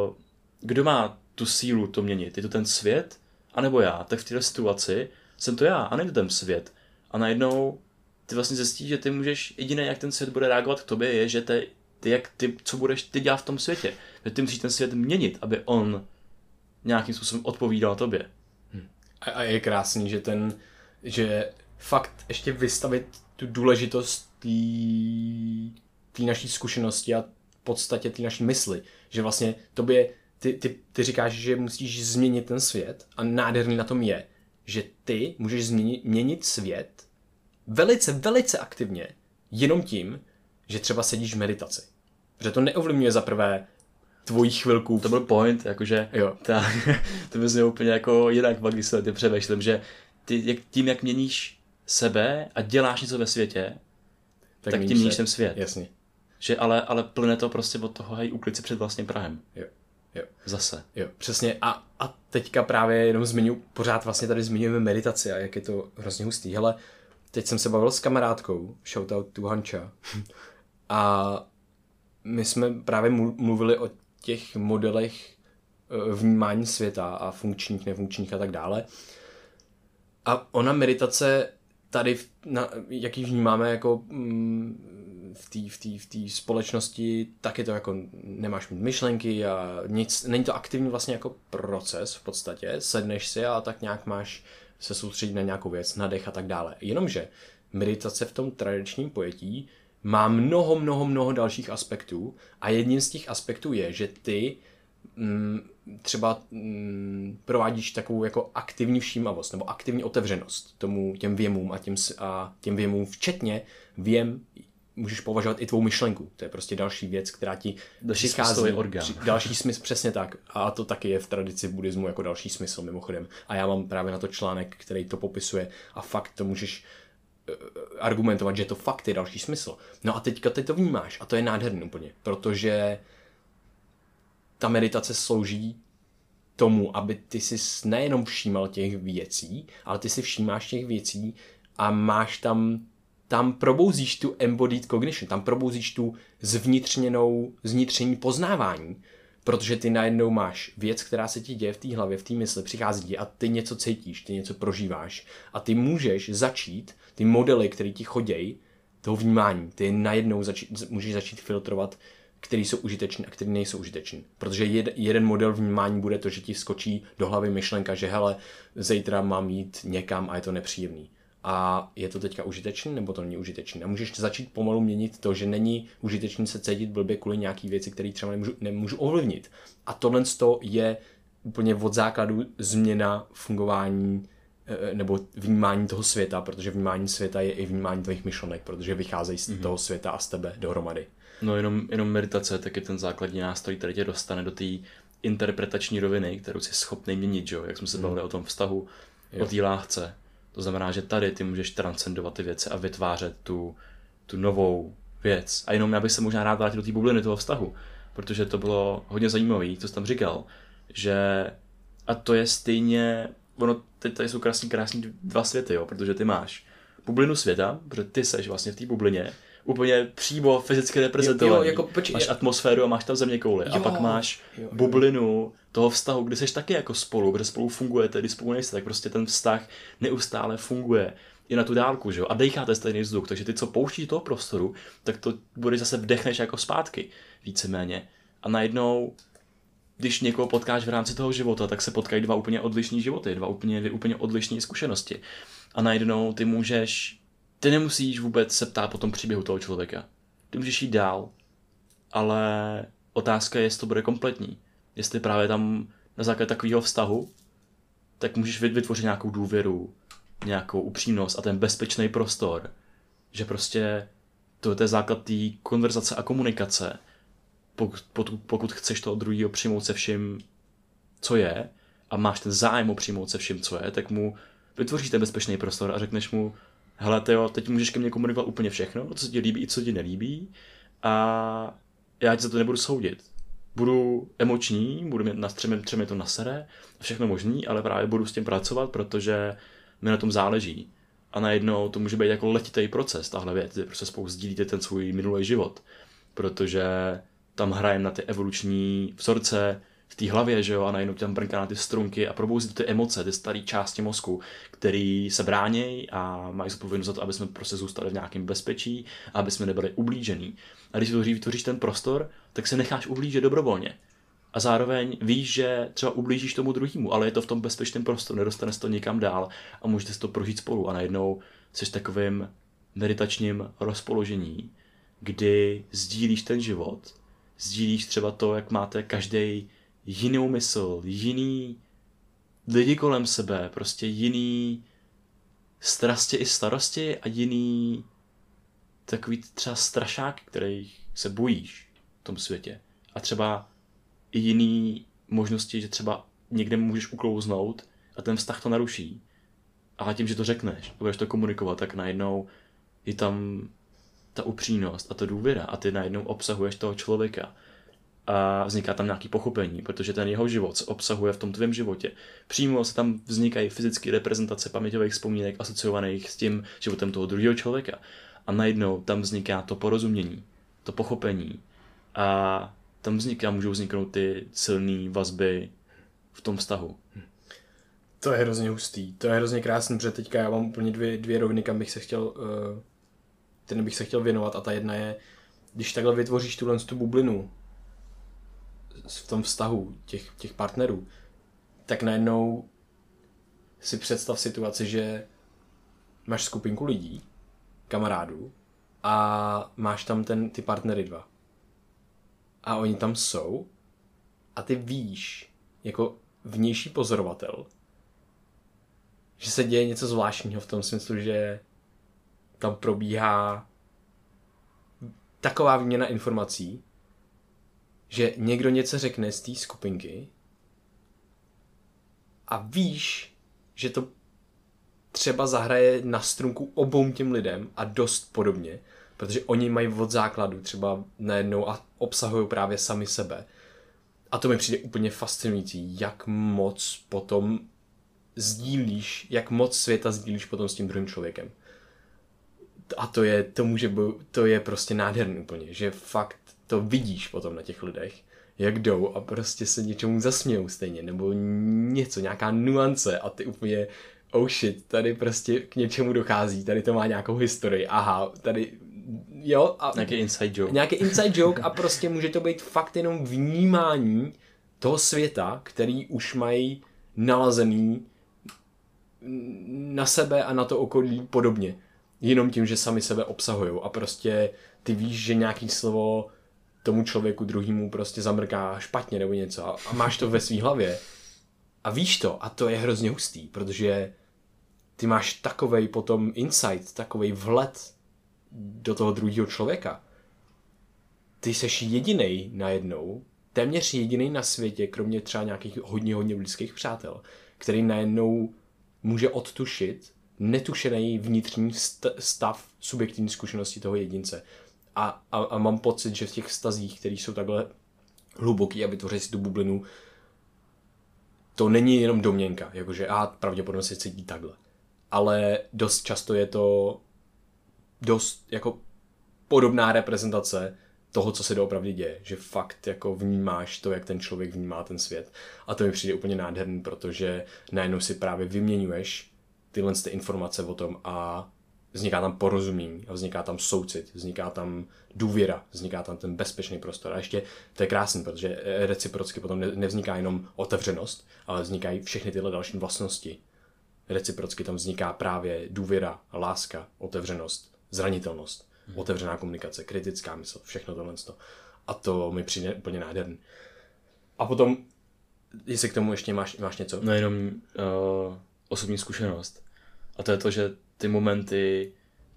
uh, kdo má tu sílu to měnit? Je to ten svět, anebo já? Tak v této situaci jsem to já, a není to ten svět. A najednou ty vlastně zjistíš, že ty můžeš, jediné, jak ten svět bude reagovat k tobě, je, že ty, ty, jak ty, co budeš ty dělat v tom světě. Že ty musíš ten svět měnit, aby on nějakým způsobem odpovídal tobě. Hmm. A, a je krásný, že ten, že fakt ještě vystavit tu důležitost té naší zkušenosti a v podstatě té naší mysli. Že vlastně tobě, ty, ty, ty říkáš, že musíš změnit ten svět a nádherný na tom je, že ty můžeš změnit, měnit svět velice, velice aktivně jenom tím, že třeba sedíš v meditaci. Že to neovlivňuje za prvé tvojí chvilku. To byl point, jakože jo. Ta, to by úplně jako jinak, když se ty přemýšlím, že ty jak, tím, jak měníš sebe a děláš něco ve světě, tak, tak tím měníš ten svět. Jasně. Že ale, ale plyne to prostě od toho, hej, uklid se před vlastním Prahem. Jo. Jo. Zase. Jo, přesně. A, a teďka právě jenom zmiňu, pořád vlastně tady zmiňujeme meditaci a jak je to hrozně hustý. Hele, teď jsem se bavil s kamarádkou, shoutout to Hanča, a my jsme právě mluvili o těch modelech eh, vnímání světa a funkčních, nefunkčních a tak dále. A ona meditace tady, na, jak ji vnímáme jako mm, v té v v společnosti, tak je to jako nemáš mít myšlenky a nic, není to aktivní vlastně jako proces v podstatě, sedneš si a tak nějak máš se soustředit na nějakou věc, nadech a tak dále. Jenomže meditace v tom tradičním pojetí má mnoho, mnoho, mnoho dalších aspektů a jedním z těch aspektů je, že ty mm, třeba mm, provádíš takovou jako aktivní všímavost nebo aktivní otevřenost tomu těm věmům a těm, a těm věmům včetně věm můžeš považovat i tvou myšlenku. To je prostě další věc, která ti další přichází. orgán. Při, další smysl, přesně tak. A to taky je v tradici buddhismu jako další smysl mimochodem. A já mám právě na to článek, který to popisuje a fakt to můžeš argumentovat, že to fakt je další smysl. No a teďka ty to vnímáš a to je nádherný úplně, protože ta meditace slouží tomu, aby ty si nejenom všímal těch věcí, ale ty si všímáš těch věcí a máš tam, tam probouzíš tu embodied cognition, tam probouzíš tu zvnitřněnou, zvnitřní poznávání, protože ty najednou máš věc, která se ti děje v té hlavě, v té mysli, přichází ti a ty něco cítíš, ty něco prožíváš a ty můžeš začít, ty modely, které ti chodějí, toho vnímání, ty najednou začít, můžeš začít filtrovat který jsou užiteční a který nejsou užiteční. Protože jed, jeden model vnímání bude to, že ti skočí do hlavy myšlenka, že hele, zítra mám jít někam a je to nepříjemný. A je to teďka užitečný nebo to není užitečný? A můžeš začít pomalu měnit to, že není užitečný se cítit blbě kvůli nějaký věci, které třeba nemůžu, nemůžu ovlivnit. A tohle je úplně od základu změna fungování eh, nebo vnímání toho světa, protože vnímání světa je i vnímání tvých myšlenek, protože vycházejí z mm-hmm. toho světa a z tebe dohromady. No jenom, jenom meditace tak je ten základní nástroj, který tě dostane do té interpretační roviny, kterou jsi schopný měnit, jo? jak jsme se mhm. bavili mm. o tom vztahu, jo. o té láhce. To znamená, že tady ty můžeš transcendovat ty věci a vytvářet tu, tu novou věc. A jenom já bych se možná rád vrátil do té bubliny toho vztahu, protože to bylo hodně zajímavé, co jsi tam říkal, že a to je stejně, ono, teď tady jsou krásný, krásný dva světy, jo, protože ty máš bublinu světa, protože ty seš vlastně v té bublině, úplně přímo fyzicky reprezentovaný. Jo, jako, počkej, máš atmosféru a máš tam země kouli. Jo, a pak máš jo, jo. bublinu toho vztahu, kde seš taky jako spolu, kde spolu fungujete, když spolu nejste, tak prostě ten vztah neustále funguje i na tu dálku, že jo? A decháte stejný vzduch, takže ty, co pouští toho prostoru, tak to bude zase vdechneš jako zpátky, víceméně. A najednou, když někoho potkáš v rámci toho života, tak se potkají dva úplně odlišní životy, dva úplně, dvě úplně odlišné zkušenosti. A najednou ty můžeš, ty nemusíš vůbec se ptát po tom příběhu toho člověka. Ty můžeš jít dál, ale otázka je, jestli to bude kompletní. Jestli právě tam na základě takového vztahu, tak můžeš vytvořit nějakou důvěru, nějakou upřímnost a ten bezpečný prostor, že prostě to je základ té konverzace a komunikace. Pokud, pokud, pokud chceš toho druhého přijmout se vším, co je, a máš ten zájem o přijmout se vším, co je, tak mu vytvoříš ten bezpečný prostor a řekneš mu, hele, jo, teď můžeš ke mně komunikovat úplně všechno, co ti líbí i co ti nelíbí a já ti za to nebudu soudit. Budu emoční, budu mít na střemě, třeba to nasere, všechno možný, ale právě budu s tím pracovat, protože mi na tom záleží. A najednou to může být jako letitý proces, tahle věc, kdy prostě spolu sdílíte ten svůj minulý život. Protože tam hrajeme na ty evoluční vzorce v té hlavě, že jo, a najednou tam brnká na ty strunky a probouzí ty emoce, ty staré části mozku, který se bránějí a mají zodpovědnost za to, aby jsme prostě zůstali v nějakém bezpečí aby jsme nebyli ublížení. A když vytvoříš ten prostor, tak se necháš ublížit dobrovolně. A zároveň víš, že třeba ublížíš tomu druhému, ale je to v tom bezpečném prostoru, nedostane se to nikam dál a můžete si to prožít spolu. A najednou jsi takovým meditačním rozpoložení, kdy sdílíš ten život, sdílíš třeba to, jak máte každý jinou mysl, jiný lidi kolem sebe, prostě jiný strasti i starosti a jiný takový třeba strašák, který se bojíš v tom světě. A třeba i jiný možnosti, že třeba někde můžeš uklouznout a ten vztah to naruší. Ale tím, že to řekneš a budeš to komunikovat, tak najednou je tam ta upřímnost a ta důvěra a ty najednou obsahuješ toho člověka a vzniká tam nějaký pochopení, protože ten jeho život se obsahuje v tom tvém životě. Přímo se tam vznikají fyzické reprezentace paměťových vzpomínek asociovaných s tím životem toho druhého člověka. A najednou tam vzniká to porozumění, to pochopení a tam vzniká, můžou vzniknout ty silné vazby v tom vztahu. To je hrozně hustý, to je hrozně krásný, protože teďka já mám úplně dvě, dvě roviny, kam bych se chtěl, uh, ten bych se chtěl věnovat a ta jedna je, když takhle vytvoříš tuhle tu bublinu v tom vztahu těch, těch partnerů, tak najednou si představ situaci, že máš skupinku lidí, kamarádů a máš tam ten, ty partnery dva. A oni tam jsou a ty víš, jako vnější pozorovatel, že se děje něco zvláštního v tom smyslu, že tam probíhá taková výměna informací, že někdo něco řekne z té skupinky a víš, že to třeba zahraje na strunku obou těm lidem a dost podobně, protože oni mají od základu třeba najednou a obsahují právě sami sebe. A to mi přijde úplně fascinující, jak moc potom sdílíš, jak moc světa sdílíš potom s tím druhým člověkem. A to je, to může být, to je prostě nádherný úplně, že fakt to vidíš potom na těch lidech, jak jdou a prostě se něčemu zasmějou stejně, nebo něco, nějaká nuance a ty úplně, oh shit, tady prostě k něčemu dochází, tady to má nějakou historii, aha, tady jo. A nějaký inside joke. Nějaký inside joke a prostě může to být fakt jenom vnímání toho světa, který už mají nalazený na sebe a na to okolí podobně. Jenom tím, že sami sebe obsahují a prostě ty víš, že nějaký slovo tomu člověku druhýmu prostě zamrká špatně nebo něco a, a máš to ve své hlavě a víš to a to je hrozně hustý, protože ty máš takovej potom insight, takovej vhled do toho druhého člověka. Ty seš jediný najednou, téměř jediný na světě, kromě třeba nějakých hodně, hodně blízkých přátel, který najednou může odtušit netušený vnitřní stav subjektivní zkušenosti toho jedince. A, a, a mám pocit, že v těch stazích, které jsou takhle hluboký a vytvoří si tu bublinu, to není jenom domněnka, jakože a pravděpodobně se cítí takhle. Ale dost často je to dost jako podobná reprezentace toho, co se doopravdy děje. Že fakt jako vnímáš to, jak ten člověk vnímá ten svět. A to mi přijde úplně nádherný, protože najednou si právě vyměňuješ tyhle ty informace o tom a vzniká tam porozumění a vzniká tam soucit, vzniká tam důvěra, vzniká tam ten bezpečný prostor. A ještě to je krásný, protože reciprocky potom nevzniká jenom otevřenost, ale vznikají všechny tyhle další vlastnosti. Reciprocky tam vzniká právě důvěra, láska, otevřenost, zranitelnost, hmm. otevřená komunikace, kritická mysl, všechno tohle. A to mi přijde úplně nádherný. A potom, jestli k tomu ještě máš, máš něco? No jenom uh, osobní zkušenost. A to je to, že ty momenty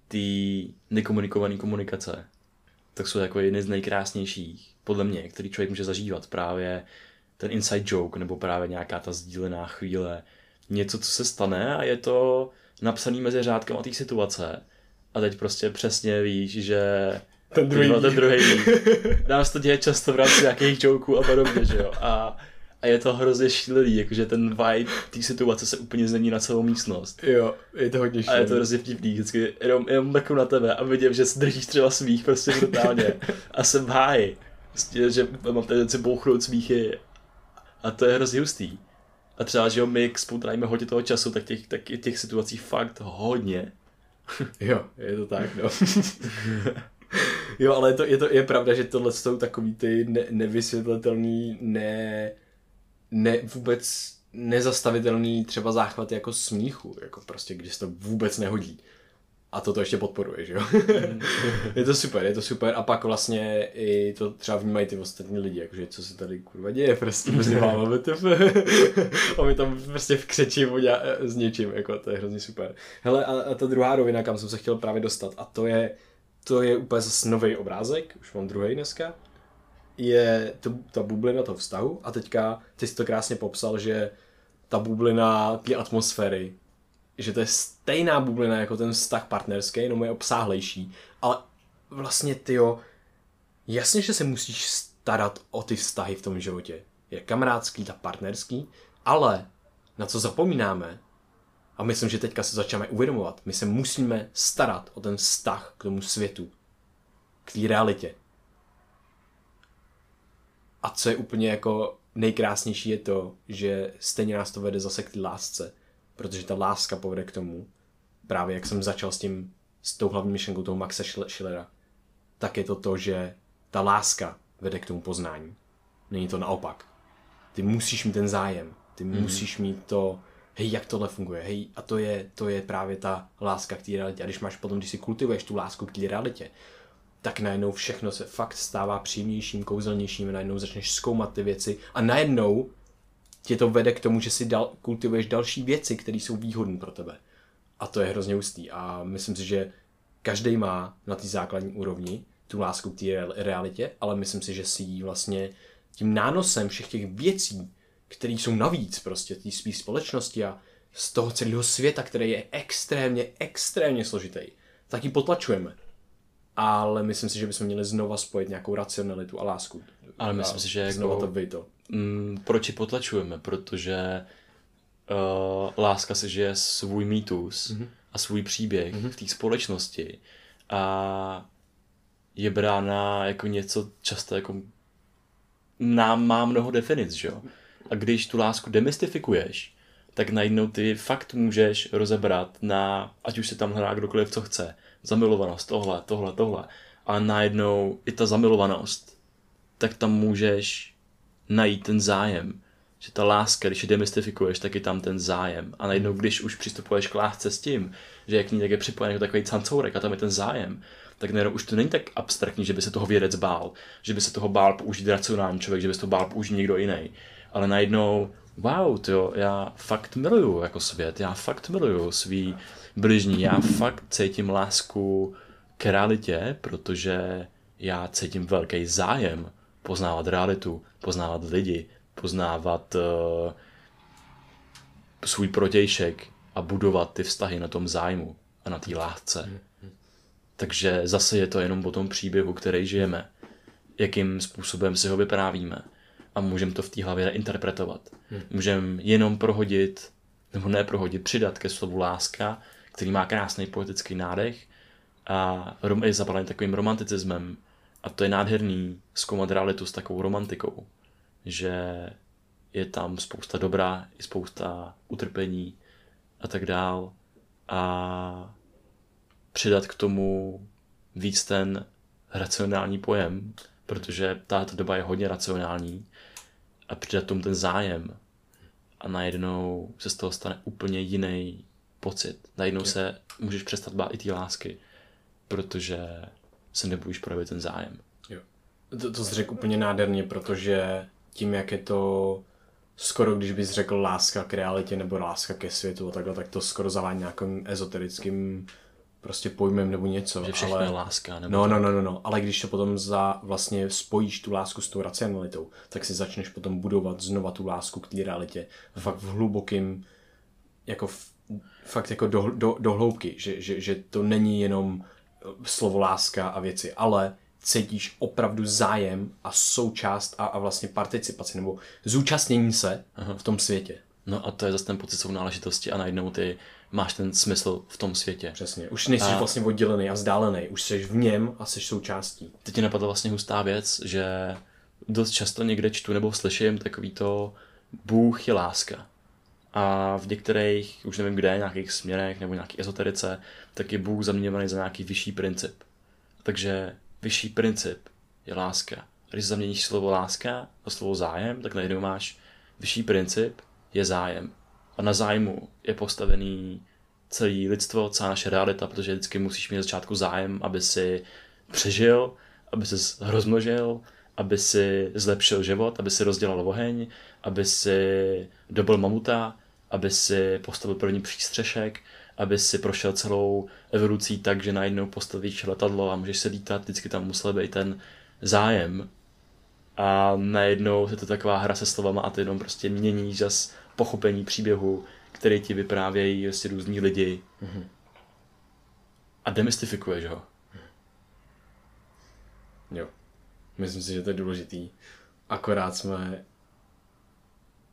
ty nekomunikované komunikace, tak jsou jako jedny z nejkrásnějších, podle mě, který člověk může zažívat. Právě ten inside joke, nebo právě nějaká ta sdílená chvíle. Něco, co se stane a je to napsaný mezi řádkama té situace. A teď prostě přesně víš, že ten druhý, ten druhý Nám se to děje často v rámci nějakých joků a podobně, že jo. A a je to hrozně šílený, jakože ten vibe té situace se úplně změní na celou místnost. Jo, je to hodně šílený. A je to hrozně vtipný, vždycky jenom, jenom mrknu na tebe a vidím, že držíš třeba smích prostě brutálně a jsem v háji. Prostě, že mám tendenci bouchnout smíchy a to je hrozně hustý. A třeba, že jo, my spolu trávíme hodně toho času, tak těch, tak je těch situací fakt hodně. jo, je to tak, no. jo, ale je to, je to je pravda, že tohle jsou takový ty ne, nevysvětlitelný, ne ne, vůbec nezastavitelný třeba záchvat jako smíchu, jako prostě, když se to vůbec nehodí. A to to ještě podporuje, že jo? je to super, je to super. A pak vlastně i to třeba vnímají ty ostatní lidi, jakože co se tady kurva děje, prostě prostě máme VTF. a my tam prostě vkřečím s něčím, jako to je hrozně super. Hele, a, a ta druhá rovina, kam jsem se chtěl právě dostat, a to je, to je úplně zase nový obrázek, už mám druhý dneska, je to, ta bublina toho vztahu a teďka ty jsi to krásně popsal, že ta bublina té atmosféry, že to je stejná bublina jako ten vztah partnerský, jenom je obsáhlejší, ale vlastně ty jo, jasně, že se musíš starat o ty vztahy v tom životě. Je kamarádský, ta partnerský, ale na co zapomínáme, a myslím, že teďka se začneme uvědomovat, my se musíme starat o ten vztah k tomu světu, k té realitě. A co je úplně jako nejkrásnější je to, že stejně nás to vede zase k té lásce. Protože ta láska povede k tomu, právě jak jsem začal s tím, s tou hlavní myšlenkou toho Maxa Schillera, tak je to to, že ta láska vede k tomu poznání. Není to naopak. Ty musíš mít ten zájem. Ty mm. musíš mít to, hej, jak tohle funguje, hej, a to je, to je právě ta láska k té realitě. A když máš potom, když si kultivuješ tu lásku k té realitě, tak najednou všechno se fakt stává příjemnějším, kouzelnějším, najednou začneš zkoumat ty věci a najednou tě to vede k tomu, že si dal, kultivuješ další věci, které jsou výhodné pro tebe. A to je hrozně hustý. A myslím si, že každý má na té základní úrovni tu lásku k té realitě, ale myslím si, že si ji vlastně tím nánosem všech těch věcí, které jsou navíc prostě té své společnosti a z toho celého světa, který je extrémně, extrémně složitý, tak ji potlačujeme ale myslím si, že bychom měli znova spojit nějakou racionalitu a lásku. Ale myslím si, že znova jako, to vyjto. Mm, proč ji potlačujeme? Protože uh, láska se žije svůj mýtus mm-hmm. a svůj příběh mm-hmm. v té společnosti a je brána jako něco často jako nám má mnoho definic, že jo? A když tu lásku demystifikuješ, tak najednou ty fakt můžeš rozebrat na, ať už se tam hrá kdokoliv, co chce, zamilovanost, tohle, tohle, tohle. A najednou i ta zamilovanost, tak tam můžeš najít ten zájem. Že ta láska, když ji demystifikuješ, tak je tam ten zájem. A najednou, když už přistupuješ k lásce s tím, že jak ní tak je připojený jako takový cancourek a tam je ten zájem, tak najednou už to není tak abstraktní, že by se toho vědec bál, že by se toho bál použít racionální člověk, že by se to bál použít někdo jiný, ale najednou, wow, tyjo, já fakt miluju jako svět, já fakt miluju svý bližní, já fakt cítím lásku k realitě, protože já cítím velký zájem poznávat realitu, poznávat lidi, poznávat uh, svůj protějšek a budovat ty vztahy na tom zájmu a na té lásce. Takže zase je to jenom o tom příběhu, který žijeme, jakým způsobem si ho vyprávíme a můžeme to v té hlavě interpretovat. Můžeme jenom prohodit, nebo ne prohodit, přidat ke slovu láska, který má krásný poetický nádech a je zapalený takovým romanticismem. A to je nádherný zkoumat realitu s takovou romantikou, že je tam spousta dobrá, i spousta utrpení a tak dál. A přidat k tomu víc ten racionální pojem, protože tato doba je hodně racionální a přidat tomu ten zájem a najednou se z toho stane úplně jiný pocit. Najednou se můžeš přestat bát i té lásky, protože se nebojíš projevit ten zájem. Jo. To, to jsi řekl úplně nádherně, protože tím, jak je to skoro, když bys řekl láska k realitě nebo láska ke světu a takhle, tak to skoro zavání nějakým ezoterickým prostě pojmem nebo něco. Že všechno ale... je láska. Nebo no, no, no, no, no, ale když to potom za, vlastně spojíš tu lásku s tou racionalitou, tak si začneš potom budovat znova tu lásku k té realitě. Fakt v hlubokým, jako v, fakt jako do, do, do hloubky, že, že, že to není jenom slovo láska a věci, ale cítíš opravdu zájem a součást a, a vlastně participaci nebo zúčastnění se Aha. v tom světě. No a to je zase ten pocit sounáležitosti a najednou ty máš ten smysl v tom světě. Přesně. Už nejsi a... vlastně oddělený a vzdálený, už jsi v něm a jsi součástí. Teď ti napadla vlastně hustá věc, že dost často někde čtu nebo slyším takový to Bůh je láska. A v některých, už nevím kde, nějakých směrech nebo nějaký ezoterice, tak je Bůh zaměňovaný za nějaký vyšší princip. Takže vyšší princip je láska. Když zaměníš slovo láska a slovo zájem, tak najednou máš vyšší princip je zájem. A na zájmu je postavený celý lidstvo, celá naše realita, protože vždycky musíš mít začátku zájem, aby si přežil, aby se rozmnožil, aby si zlepšil život, aby si rozdělal oheň, aby si dobil mamuta, aby si postavil první přístřešek, aby si prošel celou evolucí tak, že najednou postavíš letadlo a můžeš se lítat, vždycky tam musel být ten zájem. A najednou je to taková hra se slovama a ty jenom prostě měníš zas pochopení příběhu, který ti vyprávějí vlastně různí lidi. Mm-hmm. A demystifikuješ ho. Jo. Myslím si, že to je důležitý. Akorát jsme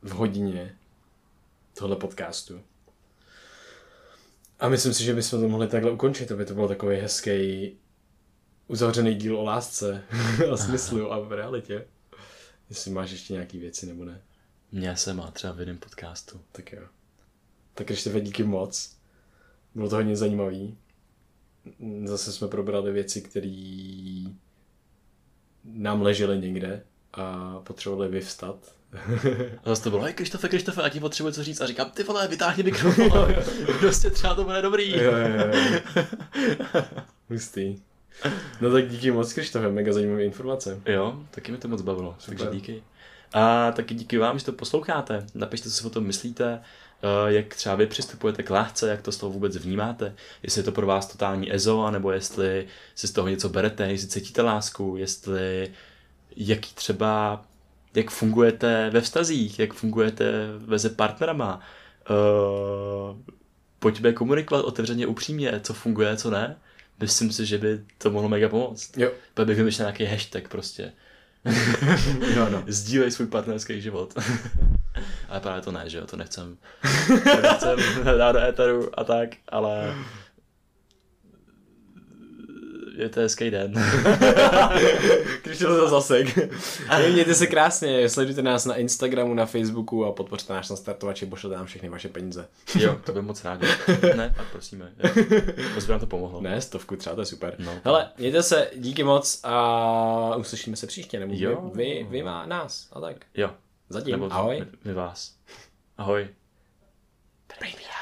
v hodině tohle podcastu. A myslím si, že bychom to mohli takhle ukončit, aby to bylo takový hezký uzavřený díl o lásce a smyslu a v realitě. Jestli máš ještě nějaký věci nebo ne. Mě se má třeba v jiném podcastu. Tak jo. Tak ještě díky moc. Bylo to hodně zajímavý. Zase jsme probrali věci, které nám ležely někde a potřebovali vyvstat. A zase to bylo, hej Krištofe, Krištofe, a ti potřebuje co říct. A říkám, ty vole, vytáhni mikrofon. prostě třeba to bude dobrý. jo, jo, jo. Hustý. No tak díky moc, Krištofe, mega zajímavé informace. Jo, taky mi to moc bavilo, Super. takže díky. A taky díky vám, že to posloucháte. Napište, co si o tom myslíte, eh, jak třeba vy přistupujete k lásce, jak to z toho vůbec vnímáte, jestli je to pro vás totální ezo, nebo jestli si z toho něco berete, jestli cítíte lásku, jestli jaký třeba, jak fungujete ve vztazích, jak fungujete mezi partnerama. Uh, pojďme komunikovat otevřeně, upřímně, co funguje, co ne. Myslím si, že by to mohlo mega pomoct. Jo. Pak bych vymyšlel nějaký hashtag prostě jo, no. Sdílej svůj partnerský život. ale právě to ne, že jo, to nechcem, to nechcem dát do éteru a tak, ale je to hezký den. Když to zasek. Mějte se krásně, sledujte nás na Instagramu, na Facebooku a podpořte náš nastartovač, pošlete nám všechny vaše peníze. jo, to by moc rádi. Ne, tak prosíme. Moc by nám to pomohlo. Ne, stovku třeba, to je super. No, Hele, mějte se, díky moc a uslyšíme se příště, nebo jo. vy, vy, vy má nás a tak. Jo. Zatím, Nebo ahoj. My, my vás. Ahoj. Baby.